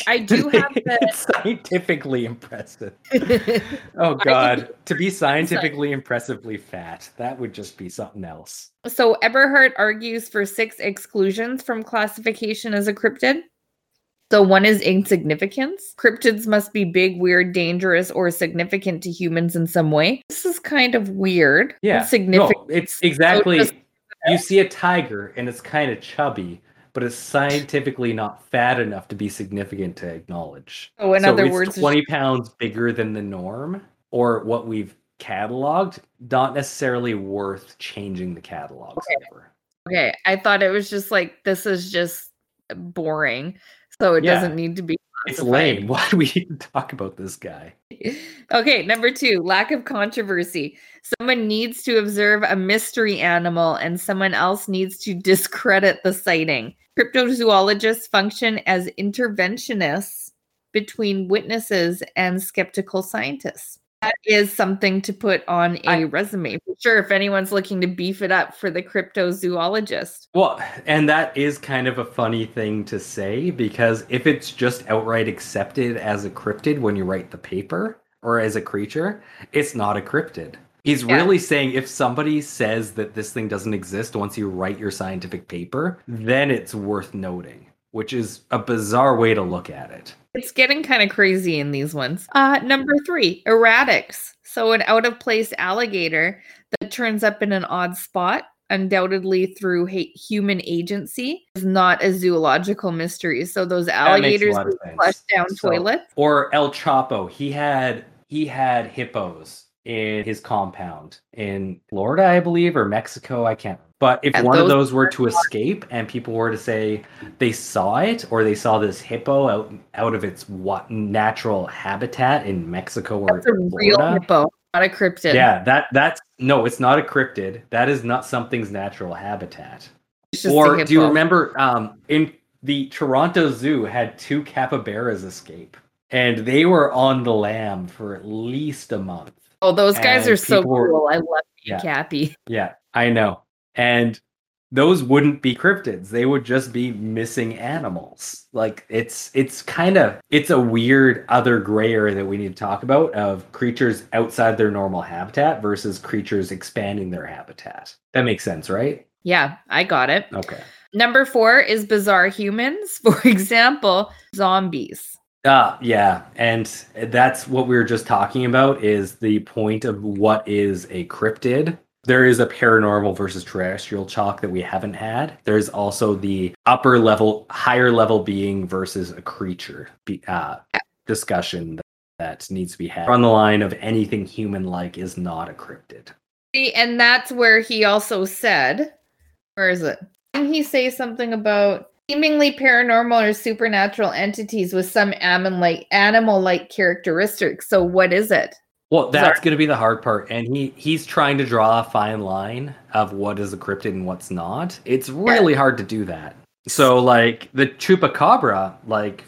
Speaker 2: I do have the-
Speaker 1: it's scientifically impressive. Oh god, to be scientifically impressively fat, that would just be something else.
Speaker 2: so Eberhart argues for six exclusions from classification as a cryptid. So one is insignificance. Cryptids must be big, weird, dangerous, or significant to humans in some way. This is kind of weird.
Speaker 1: Yeah,
Speaker 2: Significant.
Speaker 1: No, it's exactly
Speaker 2: just-
Speaker 1: you see a tiger and it's kind of chubby, but it's scientifically not fat enough to be significant to acknowledge.
Speaker 2: Oh, in
Speaker 1: so
Speaker 2: other words,
Speaker 1: 20 pounds bigger than the norm or what we've cataloged, not necessarily worth changing the catalogs
Speaker 2: Okay. Okay, I thought it was just like this is just boring, so it
Speaker 1: Yeah.
Speaker 2: doesn't need to be.
Speaker 1: It's lame. Why do we even talk about this guy?
Speaker 2: Okay, number two, lack of controversy. Someone needs to observe a mystery animal, and someone else needs to discredit the sighting. Cryptozoologists function as interventionists between witnesses and skeptical scientists. That is something to put on a
Speaker 1: I-
Speaker 2: resume for sure. If anyone's looking to beef it up for the cryptozoologist.
Speaker 1: Well, and that is kind of a funny thing to say because if it's just outright accepted as a cryptid when you write the paper or as a creature, it's not a cryptid. He's
Speaker 2: Yeah.
Speaker 1: really saying if somebody says that this thing doesn't exist once you write your scientific paper, then it's worth noting, which is a bizarre way to look at it.
Speaker 2: It's getting kind of crazy in these ones. Uh, number three, erratics. So, an out of place alligator that turns up in an odd spot, undoubtedly through ha- human agency, is not a zoological mystery. So, those alligators
Speaker 1: lot of
Speaker 2: with
Speaker 1: sense.
Speaker 2: flush down
Speaker 1: So-
Speaker 2: toilets.
Speaker 1: Or El Chapo, he had he had hippos in his compound in Florida, I believe, or Mexico. I can't. But if
Speaker 2: Yeah,
Speaker 1: one of
Speaker 2: those
Speaker 1: those were to escape and people were to say they saw it or they saw this hippo out out of its what natural habitat in Mexico or
Speaker 2: That's a real
Speaker 1: Florida,
Speaker 2: hippo, not a cryptid.
Speaker 1: yeah, that that's no, it's not a cryptid. That is not something's natural habitat.
Speaker 2: It's just a
Speaker 1: Or do you remember um, in the Toronto Zoo had two capybaras escape, and they were on the lam for at least a month.
Speaker 2: Oh, those guys are so
Speaker 1: people were-
Speaker 2: cool. I love you,
Speaker 1: Yeah.
Speaker 2: Cappy.
Speaker 1: Yeah, I know. And those wouldn't be cryptids. They would just be missing animals. Like it's it's kind of it's a weird other gray area that we need to talk about of creatures outside their normal habitat versus creatures expanding their habitat. That makes sense, right?
Speaker 2: Yeah, I got it.
Speaker 1: Okay.
Speaker 2: Number four is bizarre humans. For example, zombies.
Speaker 1: Ah, yeah, and that's what we were just talking about. Is the point of what is a cryptid? There is a paranormal versus terrestrial chalk that we haven't had. There's also the upper level, higher level being versus a creature be, uh, discussion that, that needs to be had on the line of anything human like is not a cryptid.
Speaker 2: See, and that's where he also said, where is it? Didn't he say something about seemingly paranormal or supernatural entities with some animal-like animal-like characteristics? So what is it?
Speaker 1: Well, that's going to be the hard part, and he he's trying to draw a fine line of what is a cryptid and what's not. It's really hard to do that. So, like the chupacabra, like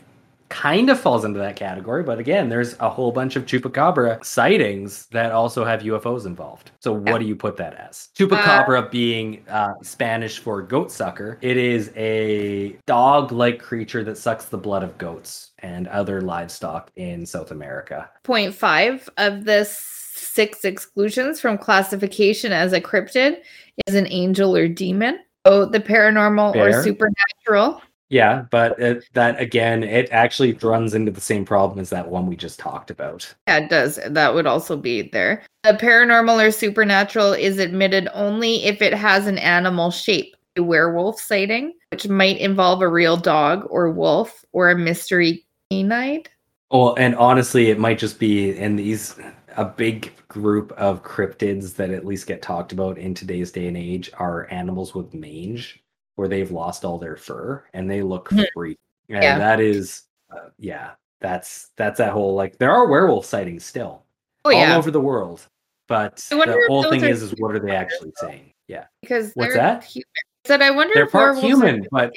Speaker 1: kind of falls into that category, but again, there's a whole bunch of chupacabra sightings that also have UFOs involved. So, what
Speaker 2: Yeah.
Speaker 1: do you put that as? Chupacabra being uh, Spanish for goat sucker. It is a dog-like creature that sucks the blood of goats and other livestock in South America.
Speaker 2: Point five of the six exclusions from classification as a cryptid is an angel or demon. So the paranormal
Speaker 1: Fair.
Speaker 2: or supernatural.
Speaker 1: Yeah, but it, that again, it actually runs into the same problem as that one we just talked about.
Speaker 2: Yeah, it does. That would also be there. The paranormal or supernatural is admitted only if it has an animal shape. A werewolf sighting, which might involve a real dog or wolf or a mystery canine.
Speaker 1: Well, and honestly, it might just be in these a big group of cryptids that at least get talked about in today's day and age are animals with mange, where they've lost all their fur and they look
Speaker 2: Mhm.
Speaker 1: free. And
Speaker 2: Yeah.
Speaker 1: that is, uh, yeah, that's that's that whole like there are werewolf sightings still
Speaker 2: Oh
Speaker 1: all
Speaker 2: yeah,
Speaker 1: over the world, but the whole thing is, is what are they actually saying? Yeah.
Speaker 2: because
Speaker 1: What's that?
Speaker 2: Human. Said I wonder
Speaker 1: They're
Speaker 2: if
Speaker 1: part human, but-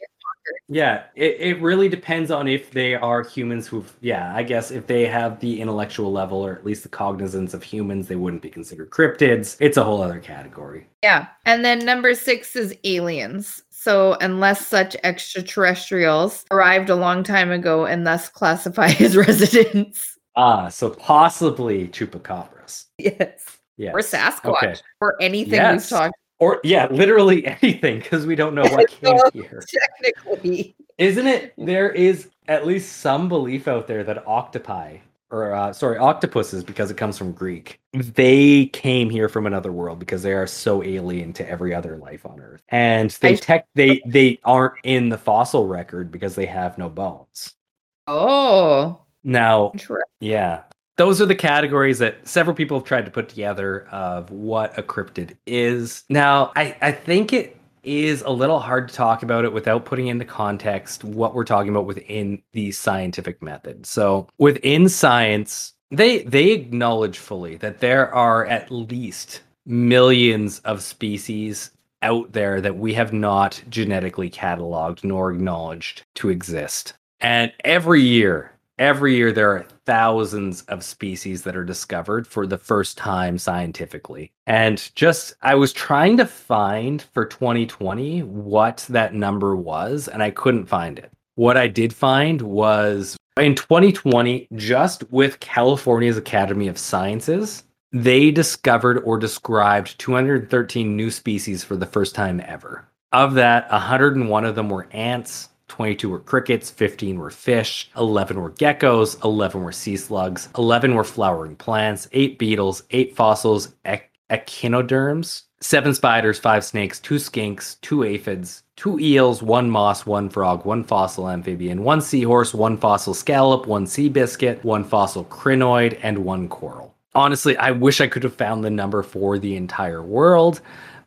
Speaker 1: Yeah, it, it really depends on if they are humans who've, yeah, I guess if they have the intellectual level or at least the cognizance of humans, they wouldn't be considered cryptids. It's a whole other category.
Speaker 2: Yeah. And then number six is aliens. So, unless such extraterrestrials arrived a long time ago and thus classify as residents.
Speaker 1: Ah, so possibly chupacabras.
Speaker 2: Yes.
Speaker 1: Yeah.
Speaker 2: Or Sasquatch
Speaker 1: Okay.
Speaker 2: or anything
Speaker 1: Yes.
Speaker 2: we've talked
Speaker 1: Or, yeah, literally anything because we don't know what came
Speaker 2: So-
Speaker 1: here.
Speaker 2: technically.
Speaker 1: Isn't it? There is at least some belief out there that octopi, or uh, sorry, octopuses, because it comes from Greek, they came here from another world because they are so alien to every other life on Earth, and they tech they they aren't in the fossil record because they have no bones.
Speaker 2: Oh,
Speaker 1: Now, yeah. Those are the categories that several people have tried to put together of what a cryptid is. Now, I, I think it is a little hard to talk about it without putting into context what we're talking about within the scientific method. So, within science, they they acknowledge fully that there are at least millions of species out there that we have not genetically cataloged nor acknowledged to exist. And every year, every year there are thousands of species that are discovered for the first time scientifically. And just I was trying to find for 2020 what that number was and I couldn't find it. What I did find was in 2020 just with California's Academy of Sciences they discovered or described 213 new species for the first time ever. Of that, 101 of them were ants, 22 were crickets, 15 were fish, 11 were geckos, 11 were sea slugs, 11 were flowering plants, 8 beetles, 8 fossils, ech- echinoderms, 7 spiders, 5 snakes, 2 skinks, 2 aphids, 2 eels, 1 moss, 1 frog, 1 fossil amphibian, 1 seahorse, 1 fossil scallop, 1 sea biscuit, 1 fossil crinoid, and 1 coral. Honestly, I wish I could have found the number for the entire world,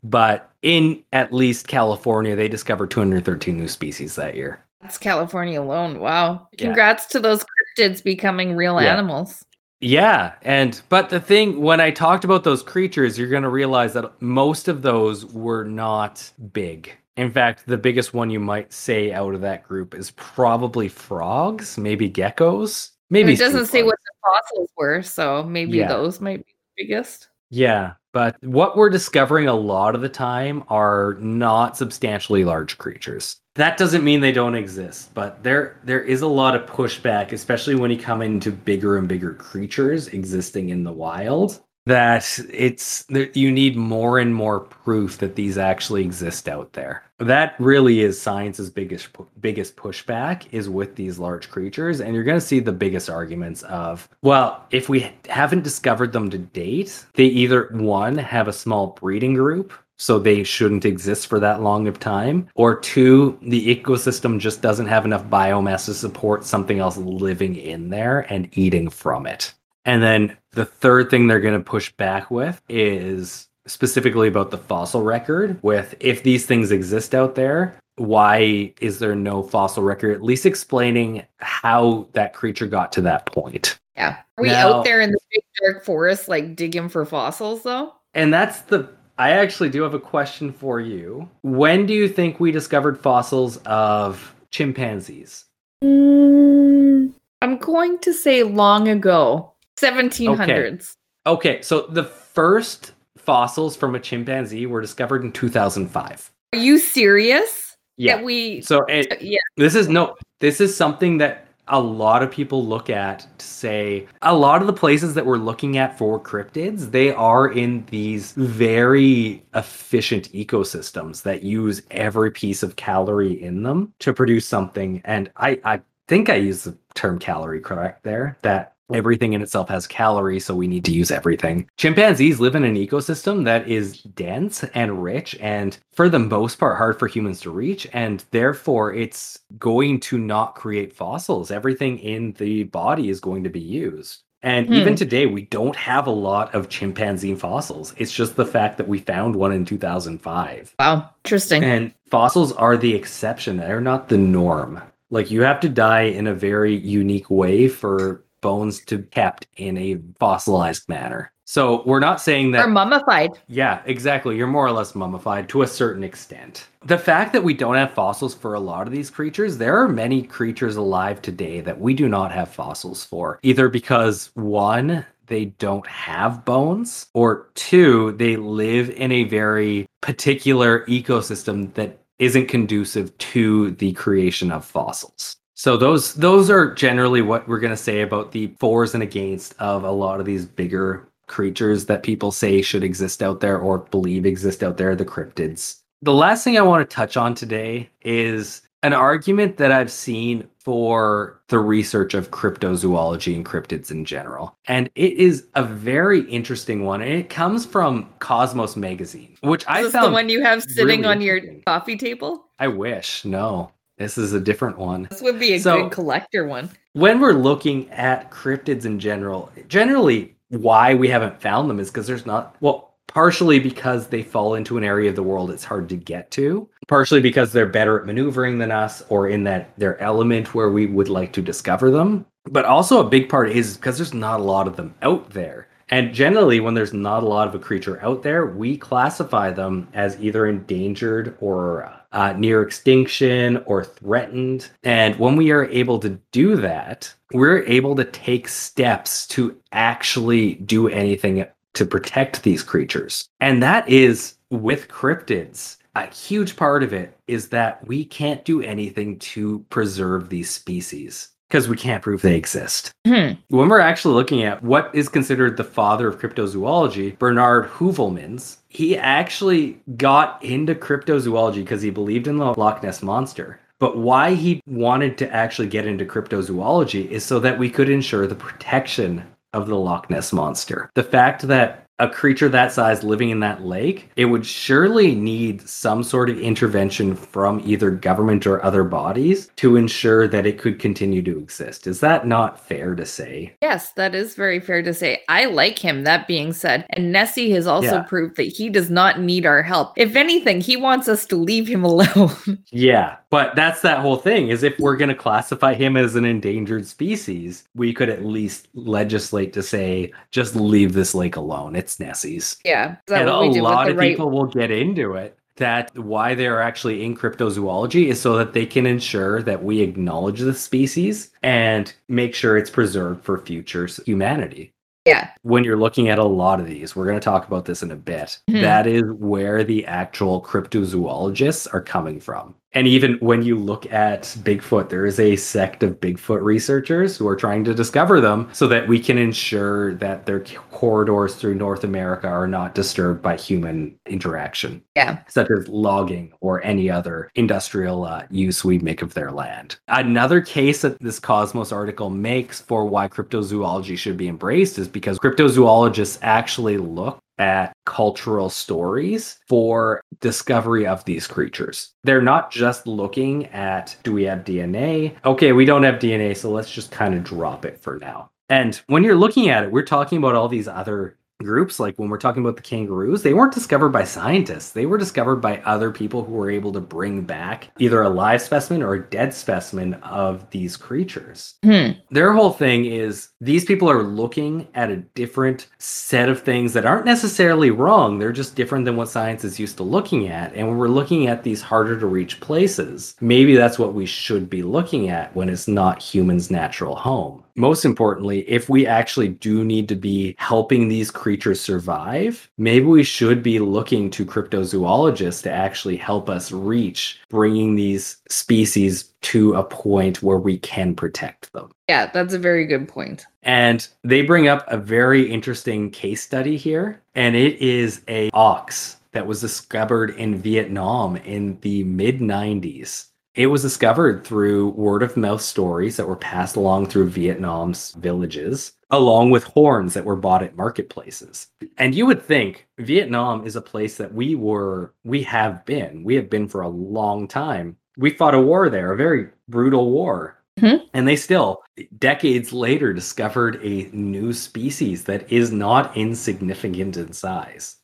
Speaker 1: but in at least California, they discovered 213 new species that year.
Speaker 2: That's California alone. Wow.
Speaker 1: Yeah.
Speaker 2: Congrats to those cryptids becoming real
Speaker 1: Yeah.
Speaker 2: animals.
Speaker 1: Yeah, and but the thing when I talked about those creatures, you're going to realize that most of those were not big. In fact, the biggest one you might say out of that group is probably frogs, maybe geckos, maybe
Speaker 2: it doesn't say what the fossils were, so maybe
Speaker 1: Yeah.
Speaker 2: those might be the biggest.
Speaker 1: Yeah, but what we're discovering a lot of the time are not substantially large creatures. That doesn't mean they don't exist, but there there is a lot of pushback, especially when you come into bigger and bigger creatures existing in the wild that it's that you need more and more proof that these actually exist out there. That really is science's biggest biggest pushback is with these large creatures and you're going to see the biggest arguments of well, if we haven't discovered them to date, they either one have a small breeding group so they shouldn't exist for that long of time. Or two, the ecosystem just doesn't have enough biomass to support something else living in there and eating from it. And then the third thing they're going to push back with is specifically about the fossil record with if these things exist out there why is there no fossil record? At least explaining how that creature got to that point.
Speaker 2: Yeah. Are we now, out there in the big dark forest like digging for fossils though?
Speaker 1: And that's the i actually do have a question for you. When do you think we discovered fossils of chimpanzees?
Speaker 2: Mm, i'm going to say long ago 1700s.
Speaker 1: Okay. okay, so the first fossils from a chimpanzee were discovered in 2005.
Speaker 2: Are you serious?
Speaker 1: Yeah.
Speaker 2: That we
Speaker 1: So it, yeah. This is no this is something that a lot of people look at to say a lot of the places that we're looking at for cryptids they are in these very efficient ecosystems that use every piece of calorie in them to produce something and i i think i use the term calorie correct there that everything in itself has calories, so we need to use everything. Chimpanzees live in an ecosystem that is dense and rich, and for the most part, hard for humans to reach. And therefore, it's going to not create fossils. Everything in the body is going to be used. And hmm. even today, we don't have a lot of chimpanzee fossils. It's just the fact that we found one in 2005.
Speaker 2: Wow, interesting.
Speaker 1: And fossils are the exception, they're not the norm. Like, you have to die in a very unique way for bones to kept in a fossilized manner. So we're not saying that.
Speaker 2: Or mummified.
Speaker 1: Yeah, exactly. You're more or less mummified to a certain extent. The fact that we don't have fossils for a lot of these creatures, there are many creatures alive today that we do not have fossils for. Either because, one, they don't have bones, or two, they live in a very particular ecosystem that isn't conducive to the creation of fossils. So those those are generally what we're going to say about the fors and against of a lot of these bigger creatures that people say should exist out there or believe exist out there, the cryptids. The last thing I want to touch on today is an argument that I've seen for the research of cryptozoology and cryptids in general. And it is a very interesting one. And it comes from Cosmos magazine, which is I found
Speaker 2: the one you have sitting really on your coffee table.
Speaker 1: I wish. No. This is a different one.
Speaker 2: This would be a so, good collector one.
Speaker 1: When we're looking at cryptids in general, generally why we haven't found them is because there's not well, partially because they fall into an area of the world it's hard to get to, partially because they're better at maneuvering than us or in that their element where we would like to discover them. But also a big part is because there's not a lot of them out there. And generally, when there's not a lot of a creature out there, we classify them as either endangered or uh, uh, near extinction or threatened. And when we are able to do that, we're able to take steps to actually do anything to protect these creatures. And that is with cryptids. A huge part of it is that we can't do anything to preserve these species because we can't prove they exist. Hmm. When we're actually looking at what is considered the father of cryptozoology, Bernard Heuvelmans, he actually got into cryptozoology because he believed in the Loch Ness monster. But why he wanted to actually get into cryptozoology is so that we could ensure the protection of the Loch Ness monster. The fact that a creature that size living in that lake, it would surely need some sort of intervention from either government or other bodies to ensure that it could continue to exist. Is that not fair to say?
Speaker 2: Yes, that is very fair to say. I like him, that being said. And Nessie has also yeah. proved that he does not need our help. If anything, he wants us to leave him alone.
Speaker 1: yeah, but that's that whole thing is if we're going to classify him as an endangered species, we could at least legislate to say, just leave this lake alone. It's Nessie's.
Speaker 2: Yeah.
Speaker 1: And a lot of right... people will get into it that why they're actually in cryptozoology is so that they can ensure that we acknowledge the species and make sure it's preserved for future humanity.
Speaker 2: Yeah.
Speaker 1: when you're looking at a lot of these, we're going to talk about this in a bit.
Speaker 2: Mhm.
Speaker 1: That is where the actual cryptozoologists are coming from. And even when you look at Bigfoot, there is a sect of Bigfoot researchers who are trying to discover them so that we can ensure that their corridors through North America are not disturbed by human interaction,
Speaker 2: Yeah.
Speaker 1: such as logging or any other industrial uh, use we make of their land. Another case that this Cosmos article makes for why cryptozoology should be embraced is because cryptozoologists actually look at cultural stories for discovery of these creatures. They're not just looking at do we have DNA? Okay, we don't have DNA, so let's just kind of drop it for now. And when you're looking at it, we're talking about all these other groups like when we're talking about the kangaroos they weren't discovered by scientists they were discovered by other people who were able to bring back either a live specimen or a dead specimen of these creatures
Speaker 2: Hmm.
Speaker 1: their whole thing is these people are looking at a different set of things that aren't necessarily wrong. They're just different than what science is used to looking at. And when we're looking at these harder to reach places, maybe that's what we should be looking at when it's not humans' natural home. Most importantly, if we actually do need to be helping these creatures survive, maybe we should be looking to cryptozoologists to actually help us reach bringing these species to a point where we can protect them.
Speaker 2: Yeah, that's a very good point.
Speaker 1: And they bring up a very interesting case study here, and it is a ox that was discovered in Vietnam in the mid 90s. It was discovered through word of mouth stories that were passed along through Vietnam's villages, along with horns that were bought at marketplaces. And you would think Vietnam is a place that we were, we have been, we have been for a long time. We fought a war there, a very brutal war. Mm-hmm. And they still, decades later, discovered a new species that is not insignificant in size.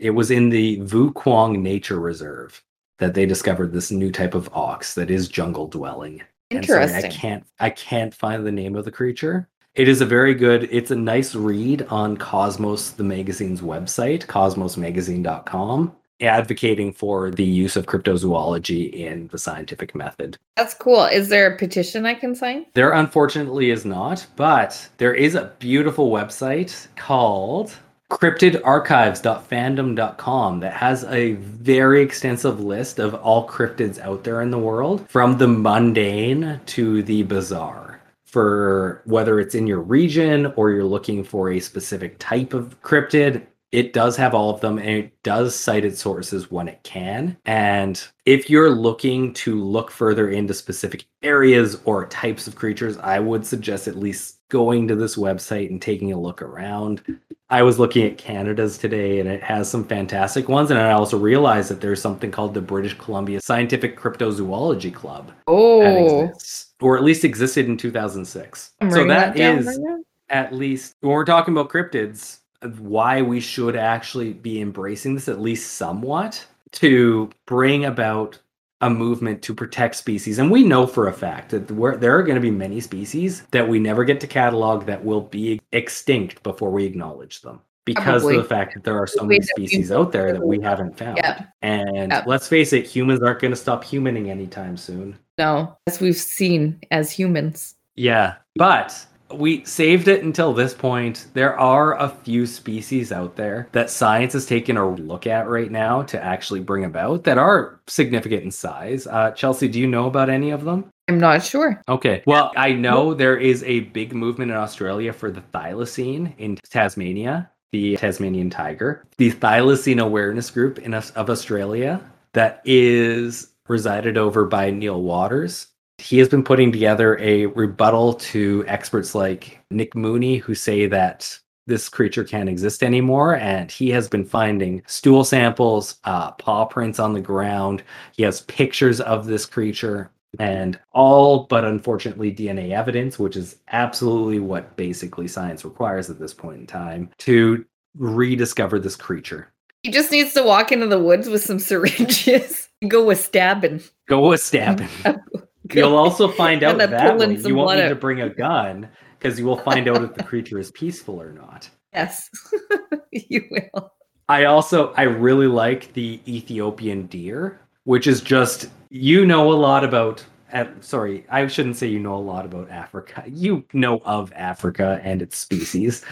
Speaker 1: It was in the Vu Quang Nature Reserve that they discovered this new type of ox that is jungle dwelling. And
Speaker 2: Interesting.
Speaker 1: I can't I can't find the name of the creature. It is a very good, it's a nice read on Cosmos, the magazine's website, cosmosmagazine.com, advocating for the use of cryptozoology in the scientific method.
Speaker 2: That's cool. Is there a petition I can sign?
Speaker 1: There unfortunately is not, but there is a beautiful website called cryptidarchives.fandom.com that has a very extensive list of all cryptids out there in the world, from the mundane to the bizarre. For whether it's in your region or you're looking for a specific type of cryptid, it does have all of them and it does cite its sources when it can. And if you're looking to look further into specific areas or types of creatures, I would suggest at least going to this website and taking a look around. I was looking at Canada's today and it has some fantastic ones. And I also realized that there's something called the British Columbia Scientific Cryptozoology Club that
Speaker 2: Oh,
Speaker 1: exists, or at least existed in 2006.
Speaker 2: I'm
Speaker 1: so that
Speaker 2: down
Speaker 1: is
Speaker 2: right
Speaker 1: at least when we're talking about cryptids, why we should actually be embracing this at least somewhat to bring about a movement to protect species. And we know for a fact that there are going to be many species that we never get to catalog that will be extinct before we acknowledge them. Because
Speaker 2: Probably.
Speaker 1: of the fact that there are so many species out there that we haven't found.
Speaker 2: Yeah.
Speaker 1: And
Speaker 2: Yeah.
Speaker 1: let's face it, humans aren't going to stop humaning anytime soon.
Speaker 2: No, as we've seen as humans.
Speaker 1: Yeah, but we saved it until this point. There are a few species out there that science is taking a look at right now to actually bring about that are significant in size. Uh, Chelsea, do you know about any of them?
Speaker 2: I'm not sure.
Speaker 1: Okay. Well, I know there is a big movement in Australia for the thylacine in Tasmania, the Tasmanian tiger. The thylacine awareness group in of Australia that is resided over by Neil Waters. He has been putting together a rebuttal to experts like Nick Mooney who say that this creature can't exist anymore and he has been finding stool samples uh, paw prints on the ground he has pictures of this creature and all but unfortunately DNA evidence, which is absolutely what basically science requires at this point in time to rediscover this creature.
Speaker 2: He just needs to walk into the woods with some syringes and go with stabbing.
Speaker 1: Go with stabbing. You'll also find out that way. You won't need
Speaker 2: out.
Speaker 1: to bring a gun because you will find out if the creature is peaceful or not.
Speaker 2: Yes, you will.
Speaker 1: I also I really like the Ethiopian deer, which is just you know a lot about at, sorry, I shouldn't say you know a lot about Africa. You know of Africa and its species.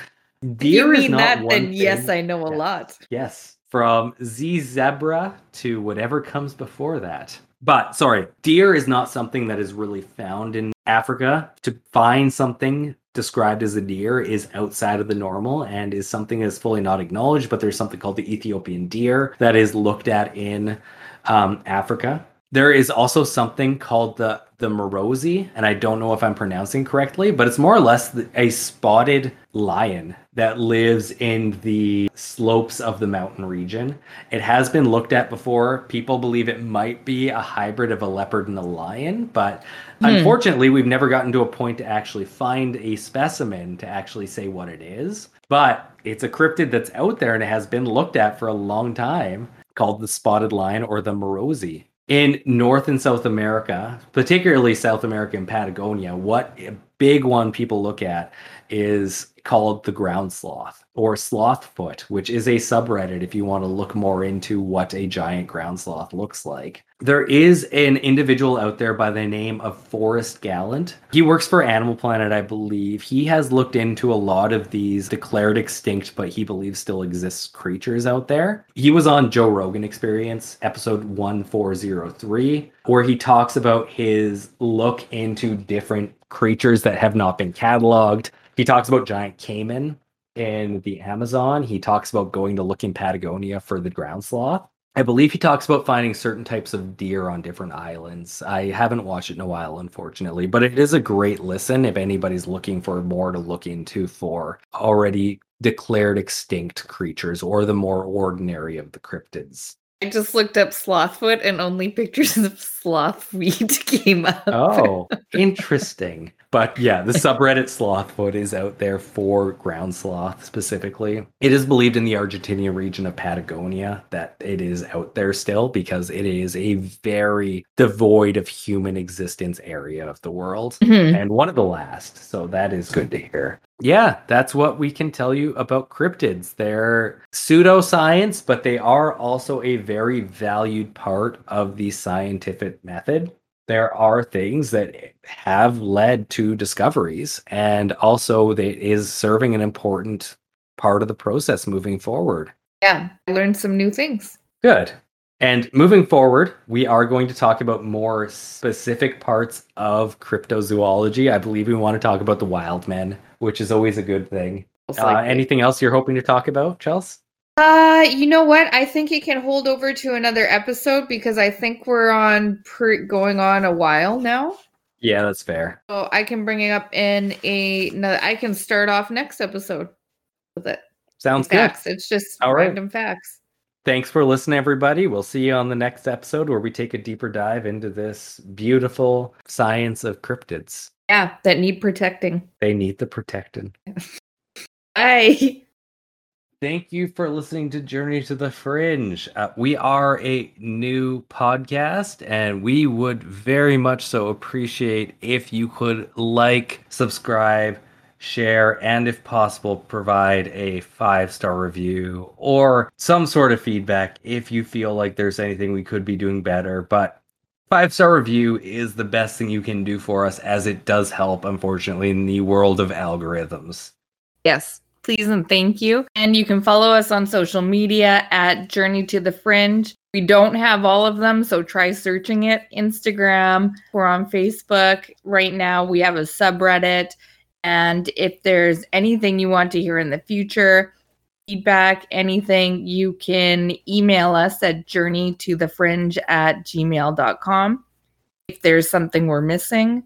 Speaker 2: If you
Speaker 1: Deer is
Speaker 2: mean
Speaker 1: not
Speaker 2: that,
Speaker 1: one
Speaker 2: then yes, I know a lot.
Speaker 1: Yes, from Z zebra to whatever comes before that. But sorry, deer is not something that is really found in Africa. To find something described as a deer is outside of the normal and is something that's fully not acknowledged. But there's something called the Ethiopian deer that is looked at in um, Africa. There is also something called the the Marozi, and I don't know if I'm pronouncing correctly, but it's more or less a spotted lion that lives in the slopes of the mountain region. It has been looked at before. People believe it might be a hybrid of a leopard and a lion, but
Speaker 2: Hmm.
Speaker 1: unfortunately, we've never gotten to a point to actually find a specimen to actually say what it is. But it's a cryptid that's out there and it has been looked at for a long time called the spotted lion or the Marozi. In North and South America, particularly South America and Patagonia, what a big one people look at is called the ground sloth or slothfoot, which is a subreddit if you want to look more into what a giant ground sloth looks like. There is an individual out there by the name of Forrest Galante. He works for Animal Planet, I believe. He has looked into a lot of these declared extinct, but he believes still exists creatures out there. He was on Joe Rogan Experience, episode 1403, where he talks about his look into different creatures that have not been cataloged. He talks about giant caiman in the Amazon. He talks about going to look in Patagonia for the ground sloth. I believe he talks about finding certain types of deer on different islands. I haven't watched it in a while, unfortunately, but it is a great listen if anybody's looking for more to look into for already declared extinct creatures or the more ordinary of the cryptids.
Speaker 2: I just looked up slothfoot and only pictures of sloth meat came up.
Speaker 1: Oh, interesting. But yeah, the subreddit Slothfoot is out there for ground sloth specifically. It is believed in the Argentinian region of Patagonia that it is out there still because it is a very devoid of human existence area of the world
Speaker 2: Mhm.
Speaker 1: and one of the last. So that is good to hear. Yeah, that's what we can tell you about cryptids. They're pseudoscience, but they are also a very valued part of the scientific method. There are things that have led to discoveries, and also that is serving an important part of the process moving forward.
Speaker 2: Yeah, I learned some new things.
Speaker 1: Good. And moving forward, we are going to talk about more specific parts of cryptozoology. I believe we want to talk about the wild men, which is always a good thing. Uh, anything else you're hoping to talk about, Chels?
Speaker 2: Uh, you know what? I think it can hold over to another episode because I think we're on pre- going on a while now.
Speaker 1: Yeah, that's fair.
Speaker 2: So I can bring it up in a no, I can start off next episode with it.
Speaker 1: Sounds good.
Speaker 2: facts. It's just
Speaker 1: All right.
Speaker 2: random facts.
Speaker 1: Thanks for listening, everybody. We'll see you on the next episode where we take a deeper dive into this beautiful science of cryptids.
Speaker 2: Yeah, that need protecting.
Speaker 1: They need the protecting.
Speaker 2: Bye.
Speaker 1: Thank you for listening to Journey to the Fringe. Uh, we are a new podcast, and we would very much so appreciate if you could like, subscribe, share, and if possible, provide a five star review or some sort of feedback if you feel like there's anything we could be doing better. But five star review is the best thing you can do for us, as it does help, unfortunately, in the world of algorithms.
Speaker 2: Yes, please and thank you. And you can follow us on social media at Journey to the Fringe. We don't have all of them, so try searching it. Instagram, we're on Facebook. Right now, we have a subreddit. And if there's anything you want to hear in the future, feedback, anything, you can email us at journey to the fringe at gmail.com. If there's something we're missing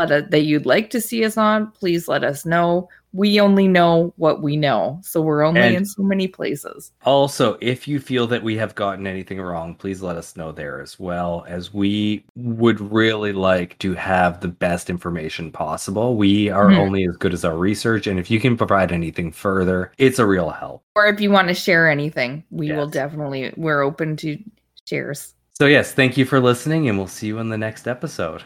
Speaker 2: uh, that that you'd like to see us on, please let us know. We only know what we know. So we're only
Speaker 1: And-
Speaker 2: in so many places.
Speaker 1: Also, if you feel that we have gotten anything wrong, please let us know there as well, as we would really like to have the best information possible. We are
Speaker 2: Mhm.
Speaker 1: only as good as our research, and if you can provide anything further, it's a real help.
Speaker 2: Or if you want to share anything, we will definitely, we're open to shares.
Speaker 1: So, yes, thank you for listening, and we'll see you in the next episode.